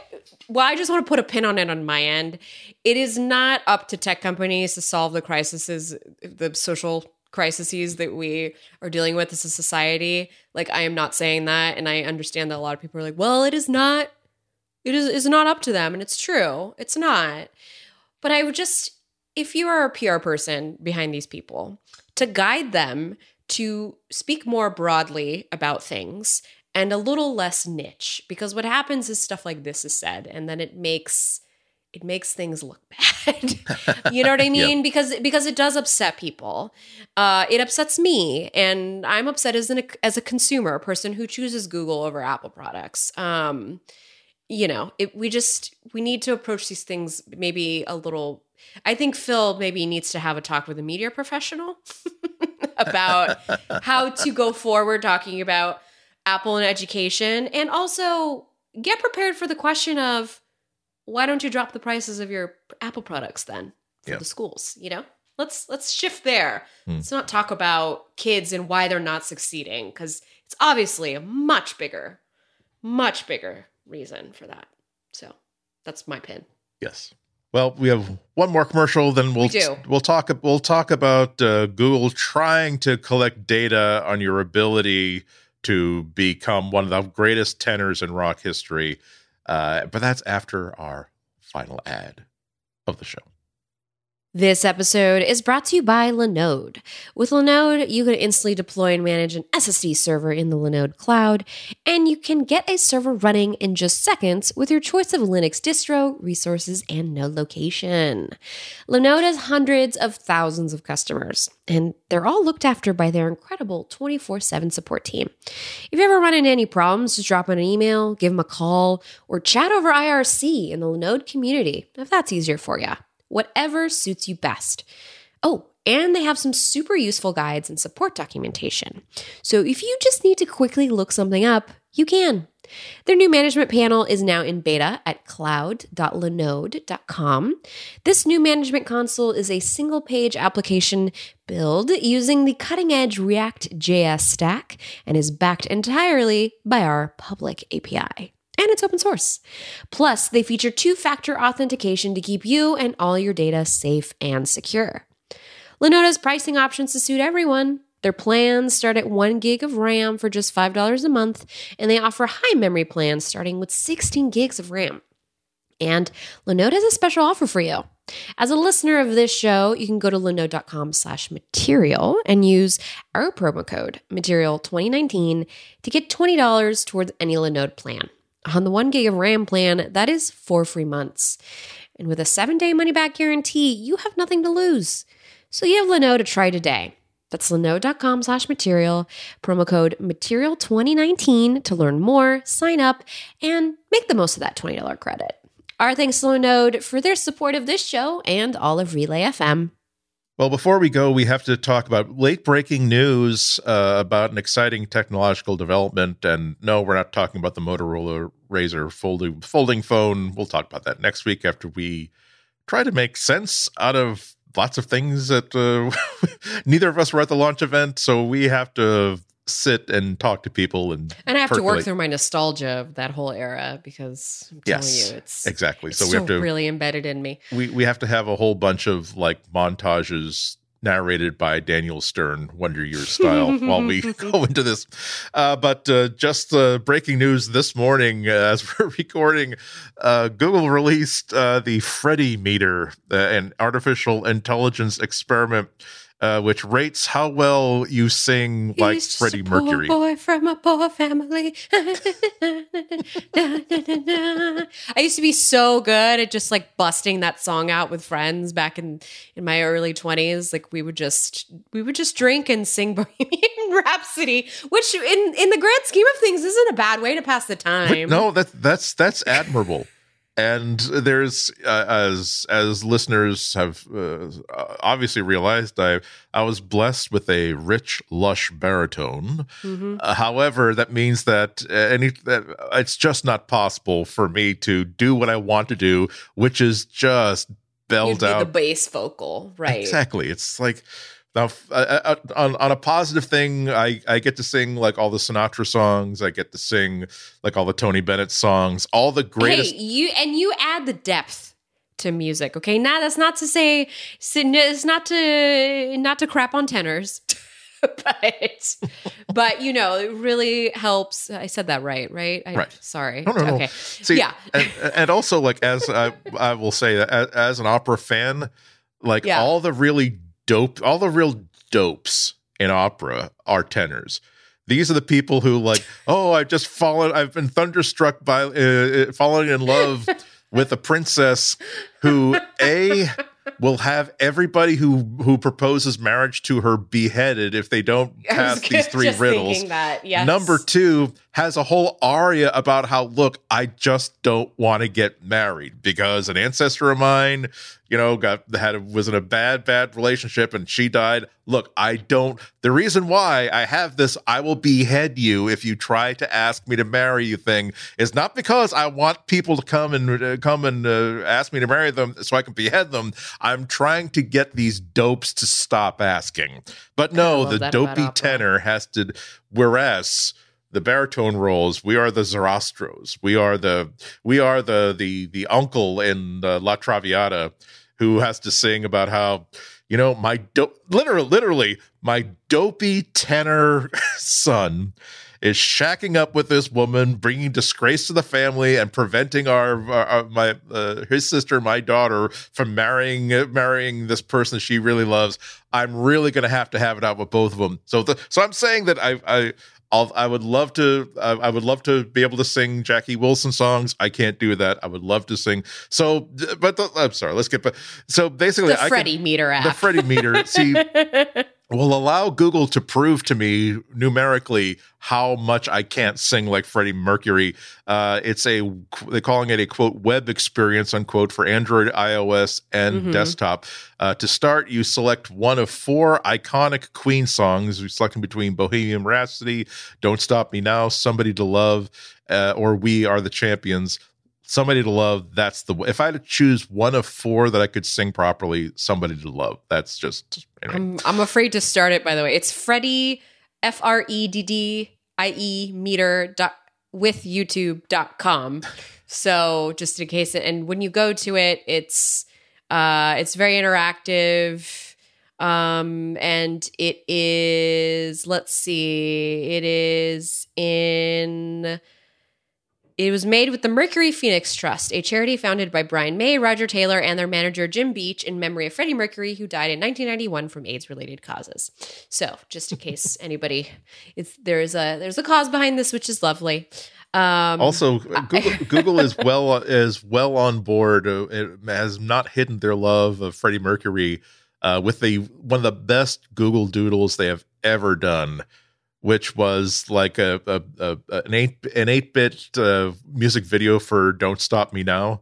B: Well, I just want to put a pin on it on my end. It is not up to tech companies to solve the crises, the social crises that we are dealing with as a society. Like, I am not saying that, and I understand that a lot of people are like, "Well, it is not." It is is not up to them, and it's true. It's not. But I would just, if you are a PR person behind these people, to guide them to speak more broadly about things and a little less niche. Because what happens is stuff like this is said, and then it makes it makes things look bad. you know what I mean? Because because it does upset people. Uh, it upsets me, and I'm upset as an as a consumer, a person who chooses Google over Apple products. Um, you know, it, we just we need to approach these things maybe a little. I think Phil maybe needs to have a talk with a media professional about how to go forward talking about Apple and education, and also get prepared for the question of why don't you drop the prices of your Apple products then for
A: Yeah.
B: the schools? You know, let's let's shift there.
A: Hmm.
B: Let's not talk about kids and why they're not succeeding because it's obviously a much bigger, much bigger reason for that. So that's my pin.
A: Yes. Well, we have one more commercial, then we'll
B: We do.
A: we'll talk we'll talk about uh, Google trying to collect data on your ability to become one of the greatest tenors in rock history. Uh, but that's after our final ad of the show.
B: This episode is brought to you by Linode. With Linode, you can instantly deploy and manage an SSD server in the Linode cloud, and you can get a server running in just seconds with your choice of Linux distro, resources, and node location. Linode has hundreds of thousands of customers, and they're all looked after by their incredible 24 7 support team. If you ever run into any problems, just drop in an email, give them a call, or chat over IRC in the Linode community if that's easier for you whatever suits you best. Oh, and they have some super useful guides and support documentation. So if you just need to quickly look something up, you can. Their new management panel is now in beta at cloud.linode.com. This new management console is a single page application build using the cutting edge React JS stack and is backed entirely by our public API and it's open source. Plus, they feature two factor authentication to keep you and all your data safe and secure. Linode's pricing options to suit everyone. Their plans start at 1 gig of RAM for just $5 a month, and they offer high memory plans starting with 16 gigs of RAM. And Linode has a special offer for you. As a listener of this show, you can go to linode.com slash material and use our promo code material2019 to get $20 towards any Linode plan. On the one gig of RAM plan, that is four free months. And with a seven day money back guarantee, you have nothing to lose. So you have Linode to try today. That's linode.com slash material, promo code material2019 to learn more, sign up, and make the most of that $20 credit. Our thanks to Linode for their support of this show and all of Relay FM.
A: Well, before we go, we have to talk about late breaking news uh, about an exciting technological development. And no, we're not talking about the Motorola Razr folding folding phone. We'll talk about that next week after we try to make sense out of lots of things that uh, neither of us were at the launch event, so we have to sit and talk to people and
B: and I have percolate. to work through my nostalgia of that whole era because I'm
A: yes,
B: telling you it's
A: exactly
B: it's
A: so,
B: we have to really embedded in me.
A: We we have to have a whole bunch of like montages narrated by Daniel Stern, Wonder Years style, while we go into this. Uh, but uh, just uh, breaking news this morning, uh, as we're recording, uh, Google released uh, the Freddie meter, an artificial intelligence experiment uh, which rates how well you sing like He's Freddie Mercury.
B: boy from a poor family. I used to be so good at just like busting that song out with friends back in in my early twenties. Like we would just we would just drink and sing Bohemian Rhapsody, which in in the grand scheme of things isn't a bad way to pass the time.
A: no, that that's that's admirable and there's uh, as as listeners have uh, obviously realized i i was blessed with a rich lush baritone. Mm-hmm. uh, however that means that uh, any that it's just not possible for me to do what i want to do which is just belled out
B: the bass vocal right.
A: Exactly. It's like now, uh, uh, on on a positive thing, I I get to sing like all the Sinatra songs. I get to sing like all the Tony Bennett songs. All the greatest.
B: Hey, you and you add the depth to music. Okay, now that's not to say it's not to not to crap on tenors. but but you know it really helps i said that right right I,
A: right
B: sorry
A: no, no, no.
B: okay
A: See,
B: yeah
A: and, and also like as i i will say as, as an opera fan like yeah. all the really dope all the real dopes in opera are tenors these are the people who like oh i've just fallen i've been thunderstruck by uh, uh falling in love with a princess who a will have everybody who who proposes marriage to her beheaded if they don't pass these three riddles.
B: That, yes.
A: Number two has a whole aria about how look, I just don't want to get married because an ancestor of mine you know, got had was in a bad, bad relationship and she died. Look, I don't. The reason why I have this "I will behead you if you try to ask me to marry you" thing is not because I want people to come and uh, come and uh, ask me to marry them so I can behead them. I'm trying to get these dopes to stop asking. But no, the dopey tenor has to. Whereas the baritone roles. We are the Sarastros. We are the we are the the the uncle in uh, La Traviata who has to sing about how you know my do- literally literally my dopey tenor son is shacking up with this woman, bringing disgrace to the family, and preventing our, our, our my uh, his sister, my daughter, from marrying marrying this person she really loves. I'm really going to have to have it out with both of them. So, the, so I'm saying that I I I'll, I would love to. Uh, I would love to be able to sing Jackie Wilson songs. I can't do that. I would love to sing. So, but the, I'm sorry. Let's get. But so basically,
B: the Freddie meter app.
A: The Freddie meter. See, will allow Google to prove to me numerically how much I can't sing like Freddie Mercury. Uh, it's a they're calling it a quote web experience unquote for Android, iOS, and mm-hmm. desktop. Uh, to start, you select one of four iconic Queen songs. You're selecting between Bohemian Rhapsody, "Don't Stop Me Now," "Somebody to Love," uh, or "We Are the Champions." Somebody to love that's the if i had to choose one of four that i could sing properly somebody to love. That's just
B: anyway. I'm, I'm afraid to start it by the way. It's freddie f-r-e-d-d-i-e meter dot with youtube.com so just in case and when you go to it it's uh it's very interactive. Um and it is let's see it is in it was made with the Mercury Phoenix Trust, a charity founded by Brian May, Roger Taylor, and their manager Jim Beach in memory of Freddie Mercury, who died in 1991 from AIDS-related causes. So, just in case anybody, it's, there's a there's a cause behind this, which is lovely. Um,
A: also, Google, Google is well is well on board. Uh, it has not hidden their love of Freddie Mercury uh, with the one of the best Google Doodles they have ever done which was like a, a, a an eight an eight bit uh, music video for "Don't Stop Me Now,"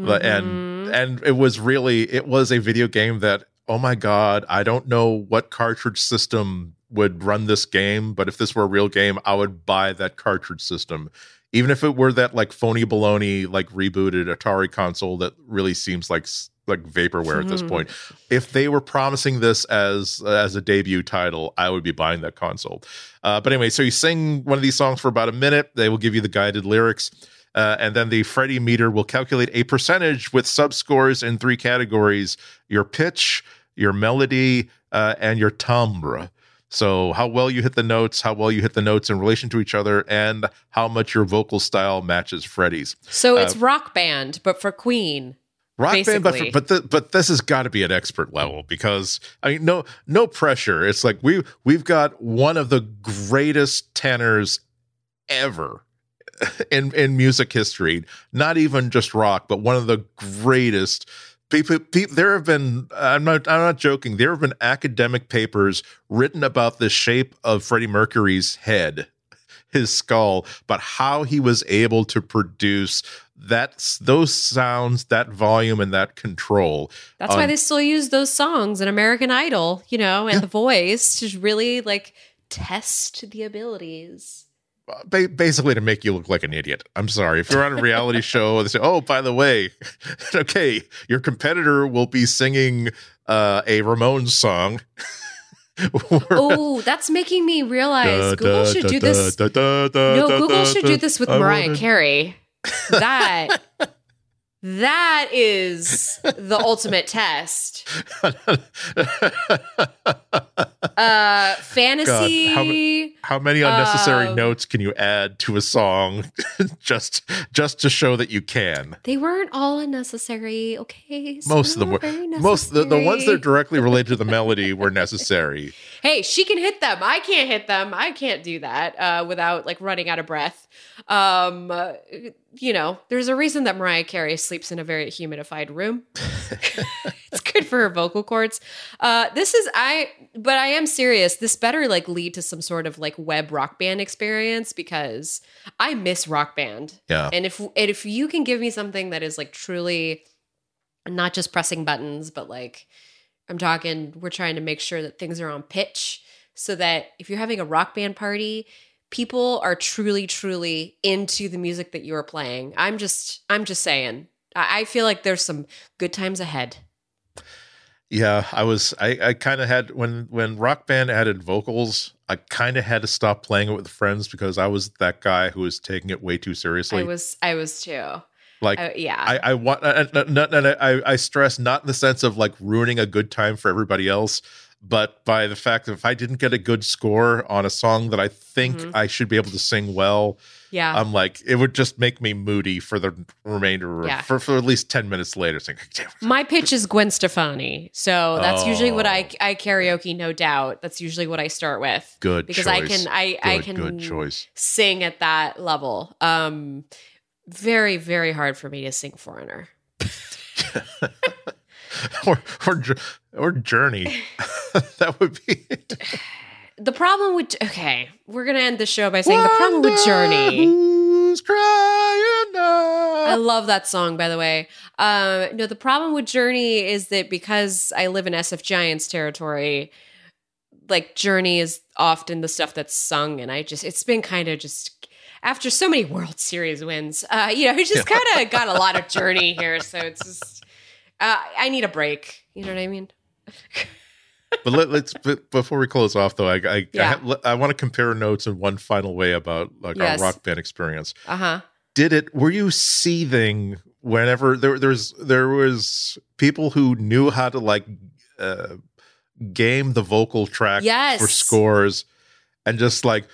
A: mm-hmm. and and it was really it was a video game that oh my god I don't know what cartridge system would run this game, but if this were a real game, I would buy that cartridge system. Even if it were that like phony baloney, like rebooted Atari console that really seems like like vaporware at this hmm. point. If they were promising this as as a debut title, I would be buying that console. Uh, but anyway, so you sing one of these songs for about a minute. They will give you the guided lyrics. Uh, and then the Freddie meter will calculate a percentage with subscores in three categories your pitch, your melody, uh, and your timbre. So, how well you hit the notes, how well you hit the notes in relation to each other, and how much your vocal style matches Freddie's.
B: So, it's uh, rock band, but for Queen
A: rock Basically. band, but but the, but this has got to be at expert level because I mean no no pressure. It's like we we've got one of the greatest tenors ever in in music history. Not even just rock, but one of the greatest. People, people, there have been. I'm not. I'm not joking. There have been academic papers written about the shape of Freddie Mercury's head his skull, but how he was able to produce that's those sounds, that volume, and that control.
B: That's um, why they still use those songs in American Idol, you know, and yeah. The Voice to really like test the abilities.
A: Basically, to make you look like an idiot. I'm sorry. If you're on a reality show, they say, "Oh, by the way, okay, your competitor will be singing uh, a Ramones song."
B: oh, that's making me realize da, Google da, should da, do this. no, Google should do this with Mariah Carey that that is the ultimate test. uh fantasy
A: God, how, how, many unnecessary uh, notes can you add to a song just just to show that you can?
B: They weren't all unnecessary, okay?
A: So most of them were most the, the ones that are directly related to the melody were necessary.
B: Hey, she can hit them. I can't hit them. I can't do that uh without like running out of breath. Um you know, there's a reason that Mariah Carey sleeps in a very humidified room. it's good for her vocal cords. Uh, this is I, but I am serious. This better like lead to some sort of like web rock band experience because I miss rock band.
A: Yeah,
B: and if and if you can give me something that is like truly not just pressing buttons, but like I'm talking, we're trying to make sure that things are on pitch so that if you're having a rock band party people are truly truly into the music that you are playing. I'm just i'm just saying. I, I feel like there's some good times ahead.
A: Yeah i was i, I kind of had when when rock band added vocals i kind of had to stop playing it with friends because i was that guy who was taking it way too seriously.
B: I was i was too.
A: Like uh, yeah. I i want and I, I stress not in the sense of like ruining a good time for everybody else but by the fact that if I didn't get a good score on a song that I think
B: Mhm.
A: I should be able to sing well,
B: Yeah.
A: I'm like it would just make me moody for the remainder
B: Yeah.
A: for, for at least 10 minutes later saying
B: My pitch is Gwen Stefani. So that's usually what I,
A: Oh.
B: I karaoke, no doubt. That's usually what I start with.
A: good
B: Because
A: choice.
B: I can I, I
A: Good-
B: can
A: good choice
B: sing at that level. Um very, very hard for me to sing foreigner.
A: or or or journey that would be it.
B: The problem with okay, we're gonna end the show by saying the problem with Journey.
A: who's crying
B: I love that song, by the way. Um, no, the problem with Journey is that because I live in SF Giants territory, like Journey is often the stuff that's sung, and I just it's been kind of just after so many World Series wins, uh, you know, it just kind of got a lot of Journey here, so it's just uh, I need a break. You know what I mean?
A: but let, let's but before we close off though i i,
B: Yeah.
A: I, I want to compare notes in one final way about like
B: Yes.
A: our rock band experience
B: Uh huh.
A: did it were you seething whenever there there's there was people who knew how to like uh game the vocal track
B: Yes.
A: for scores and just like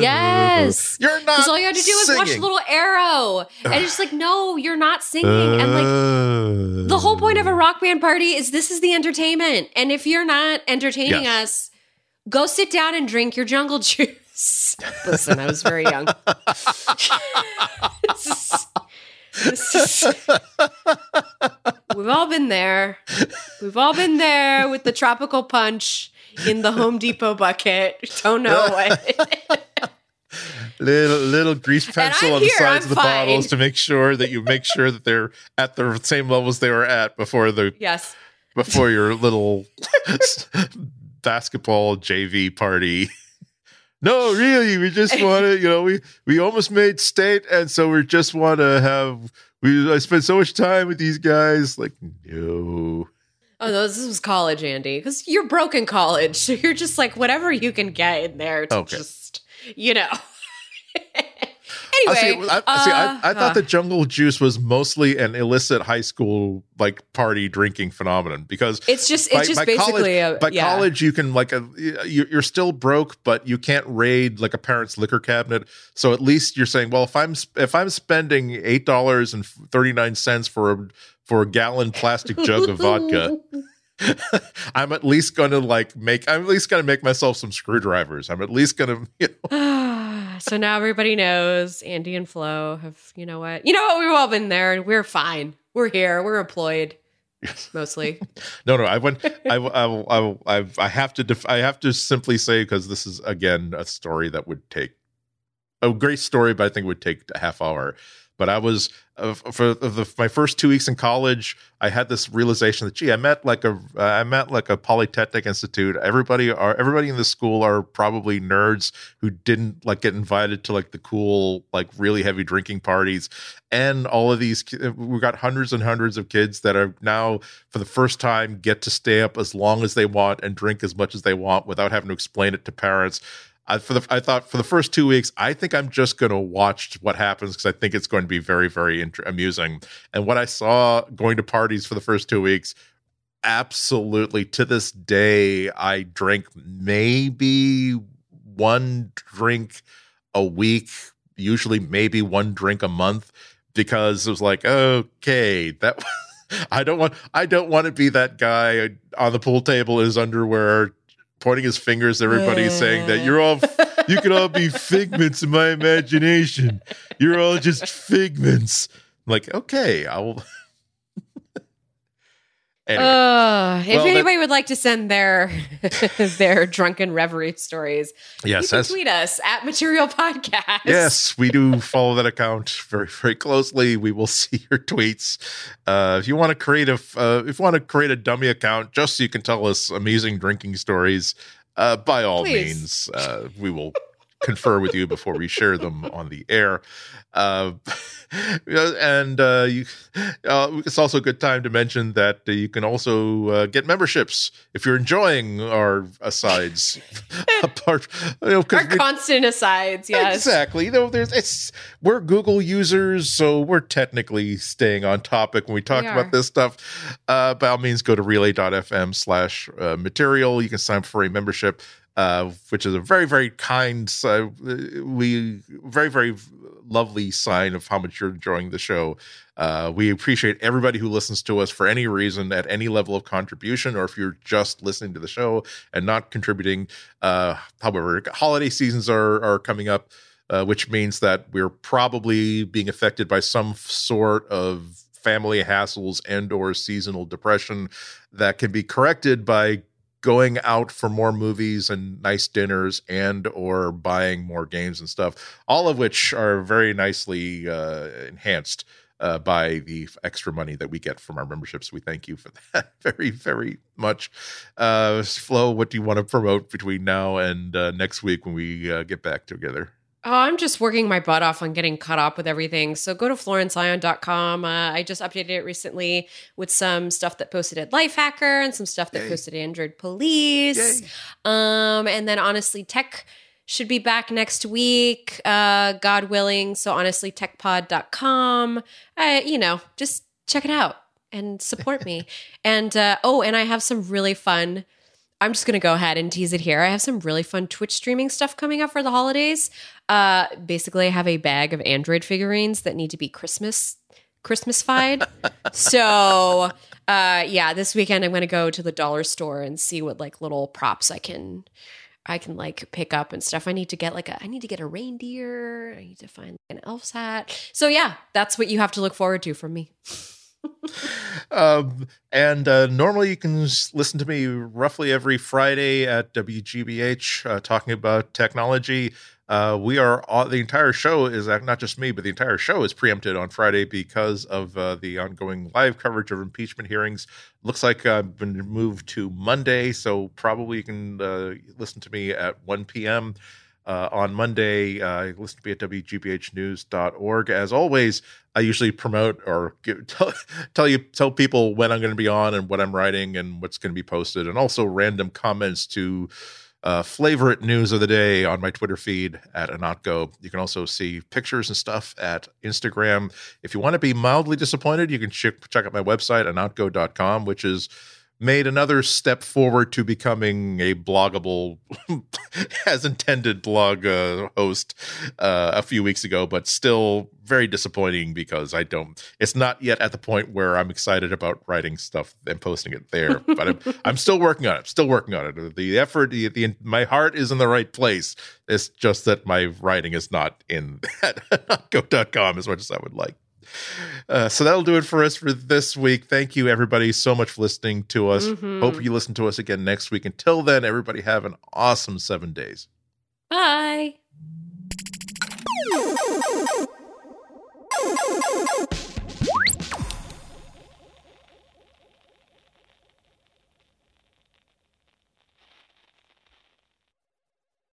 B: Yes.
A: you're not
B: Because all you had to do was watch
A: singing.
B: Little Arrow, and it's just like, no, you're not singing, and like. The whole point of a rock band party is this is the entertainment. And if you're not entertaining
A: Yes.
B: us, go sit down and drink your jungle juice. Listen, I was very young. this is, this is, we've all been there. We've all been there with the tropical punch in the Home Depot bucket. Don't know what.
A: little little grease pencil on the
B: here,
A: sides
B: I'm
A: of the
B: fine.
A: bottles to make sure that you make sure that they're at the same levels they were at before the
B: yes.
A: before your little basketball JV party. No, really, we just want to, you know, we we almost made state, and so we just want to have. We I spent so much time with these guys. Like, no,
B: Oh, no, this was college, Andy, because you're broke in college. So you're just like, whatever you can get in there to
A: Okay.
B: just, you know.
A: I see,
B: anyway.
A: I, see, I,
B: uh,
A: I thought
B: uh,
A: the jungle juice was mostly an illicit high school like party drinking phenomenon because
B: it's just, it's just basically
A: college,
B: a,
A: by
B: yeah.
A: college you can like a you- you're still broke but you can't raid like a parent's liquor cabinet so at least you're saying well if i'm if i'm spending eight dollars and 39 cents for a for a gallon plastic jug of vodka i'm at least gonna like make i'm at least gonna make myself some screwdrivers i'm at least gonna you know,
B: so now everybody knows Andy and Flo have, you know what? You know what? We've all been there and we're fine. We're here. We're employed mostly.
A: no no i went i i i, I, I have to def- i have to simply say because this is again a story that would take a great story but i think it would take a half hour but i was uh, for the, my first two weeks in college i had this realization that gee i met like a i met like a polytechnic institute. Everybody are everybody in the school are probably nerds who didn't like get invited to like the cool like really heavy drinking parties. And all of these we've got hundreds and hundreds of kids that are now for the first time get to stay up as long as they want and drink as much as they want without having to explain it to parents I, for the, I thought for the first two weeks, I think I'm just going to watch what happens because I think it's going to be very, very inter- amusing. And what I saw going to parties for the first two weeks, absolutely to this day, I drink maybe one drink a week, usually maybe one drink a month, because it was like, okay, that. I don't want. I don't want to be that guy on the pool table in his underwear, pointing his fingers. at Everybody saying that you're all. You could all be figments in my imagination. You're all just figments. I'm like, okay, I will. Anyway,
B: Uh, if
A: Well, that-
B: anybody would like to send their their drunken reverie stories, you
A: yes,
B: can tweet us at Material Podcast.
A: yes, we do follow that account very, very closely. We will see your tweets. Uh, if you want to create a, uh, if you want to create a dummy account just so you can tell us amazing drinking stories, uh, by all
B: Please.
A: means, uh, we will confer with you before we share them on the air. Uh, and uh, you, uh, it's also a good time to mention that uh, you can also uh, get memberships if you're enjoying our asides. Apart,
B: you know, our constant asides, yes,
A: exactly. You know, there's it's we're Google users, so we're technically staying on topic when we talk we about this stuff. Uh, by all means, go to relay.fm slash material. You can sign up for a membership uh, which is a very, very kind, uh, we very, very lovely sign of how much you're enjoying the show. Uh, we appreciate everybody who listens to us for any reason at any level of contribution, or if you're just listening to the show and not contributing. Uh, however, holiday seasons are are coming up, uh, which means that we're probably being affected by some sort of family hassles and or seasonal depression that can be corrected by going out for more movies and nice dinners and or buying more games and stuff all of which are very nicely uh, enhanced uh, by the extra money that we get from our memberships. We thank you for that very very much. Uh flo what do you want to promote between now and uh, next week when we uh, get back together
B: Oh, I'm just working my butt off on getting caught up with everything. So go to florenceion.com. Uh, I just updated it recently with some stuff that posted at Lifehacker and some stuff that Yay. posted at Android Police. Um, and then honestly, tech should be back next week, uh, God willing. So honestly, techpod.com. Uh, you know, just check it out and support me. and uh, oh, and I have some really fun I'm just going to go ahead and tease it here. I have some really fun Twitch streaming stuff coming up for the holidays. Uh, basically, I have a bag of Android figurines that need to be Christmas Christmasified. so, uh, yeah, this weekend I'm going to go to the dollar store and see what like little props I can I can like pick up and stuff. I need to get like a I need to get a reindeer. I need to find an elf's hat. So yeah, that's what you have to look forward to from me.
A: um, and uh, normally you can listen to me roughly every Friday at WGBH uh, talking about technology. Uh, we are all, the entire show is not just me, but the entire show is preempted on Friday because of uh, the ongoing live coverage of impeachment hearings. Looks like I've been moved to Monday, so probably you can uh, listen to me at 1 p.m uh, on Monday. Uh, listen to me at wgbhnews.org. As always, I usually promote or give, tell, tell you tell people when I'm going to be on and what I'm writing and what's going to be posted, and also random comments to uh, favorite news of the day on my Twitter feed at Ihnatko. You can also see pictures and stuff at Instagram. If you want to be mildly disappointed, you can check, check out my website, ihnatko.com, which is made another step forward to becoming a bloggable, as intended blog uh, host uh, a few weeks ago, but still very disappointing because I don't. It's not yet at the point where I'm excited about writing stuff and posting it there, but I'm, I'm still working on it. still working on it. The effort, the, the my heart is in the right place. It's just that my writing is not in go.com as much as I would like. Uh, so that'll do it for us for this week. Thank you, everybody, so much for listening to us. Mm-hmm. Hope you listen to us again next week. Until then, everybody, have an awesome seven days.
B: Bye.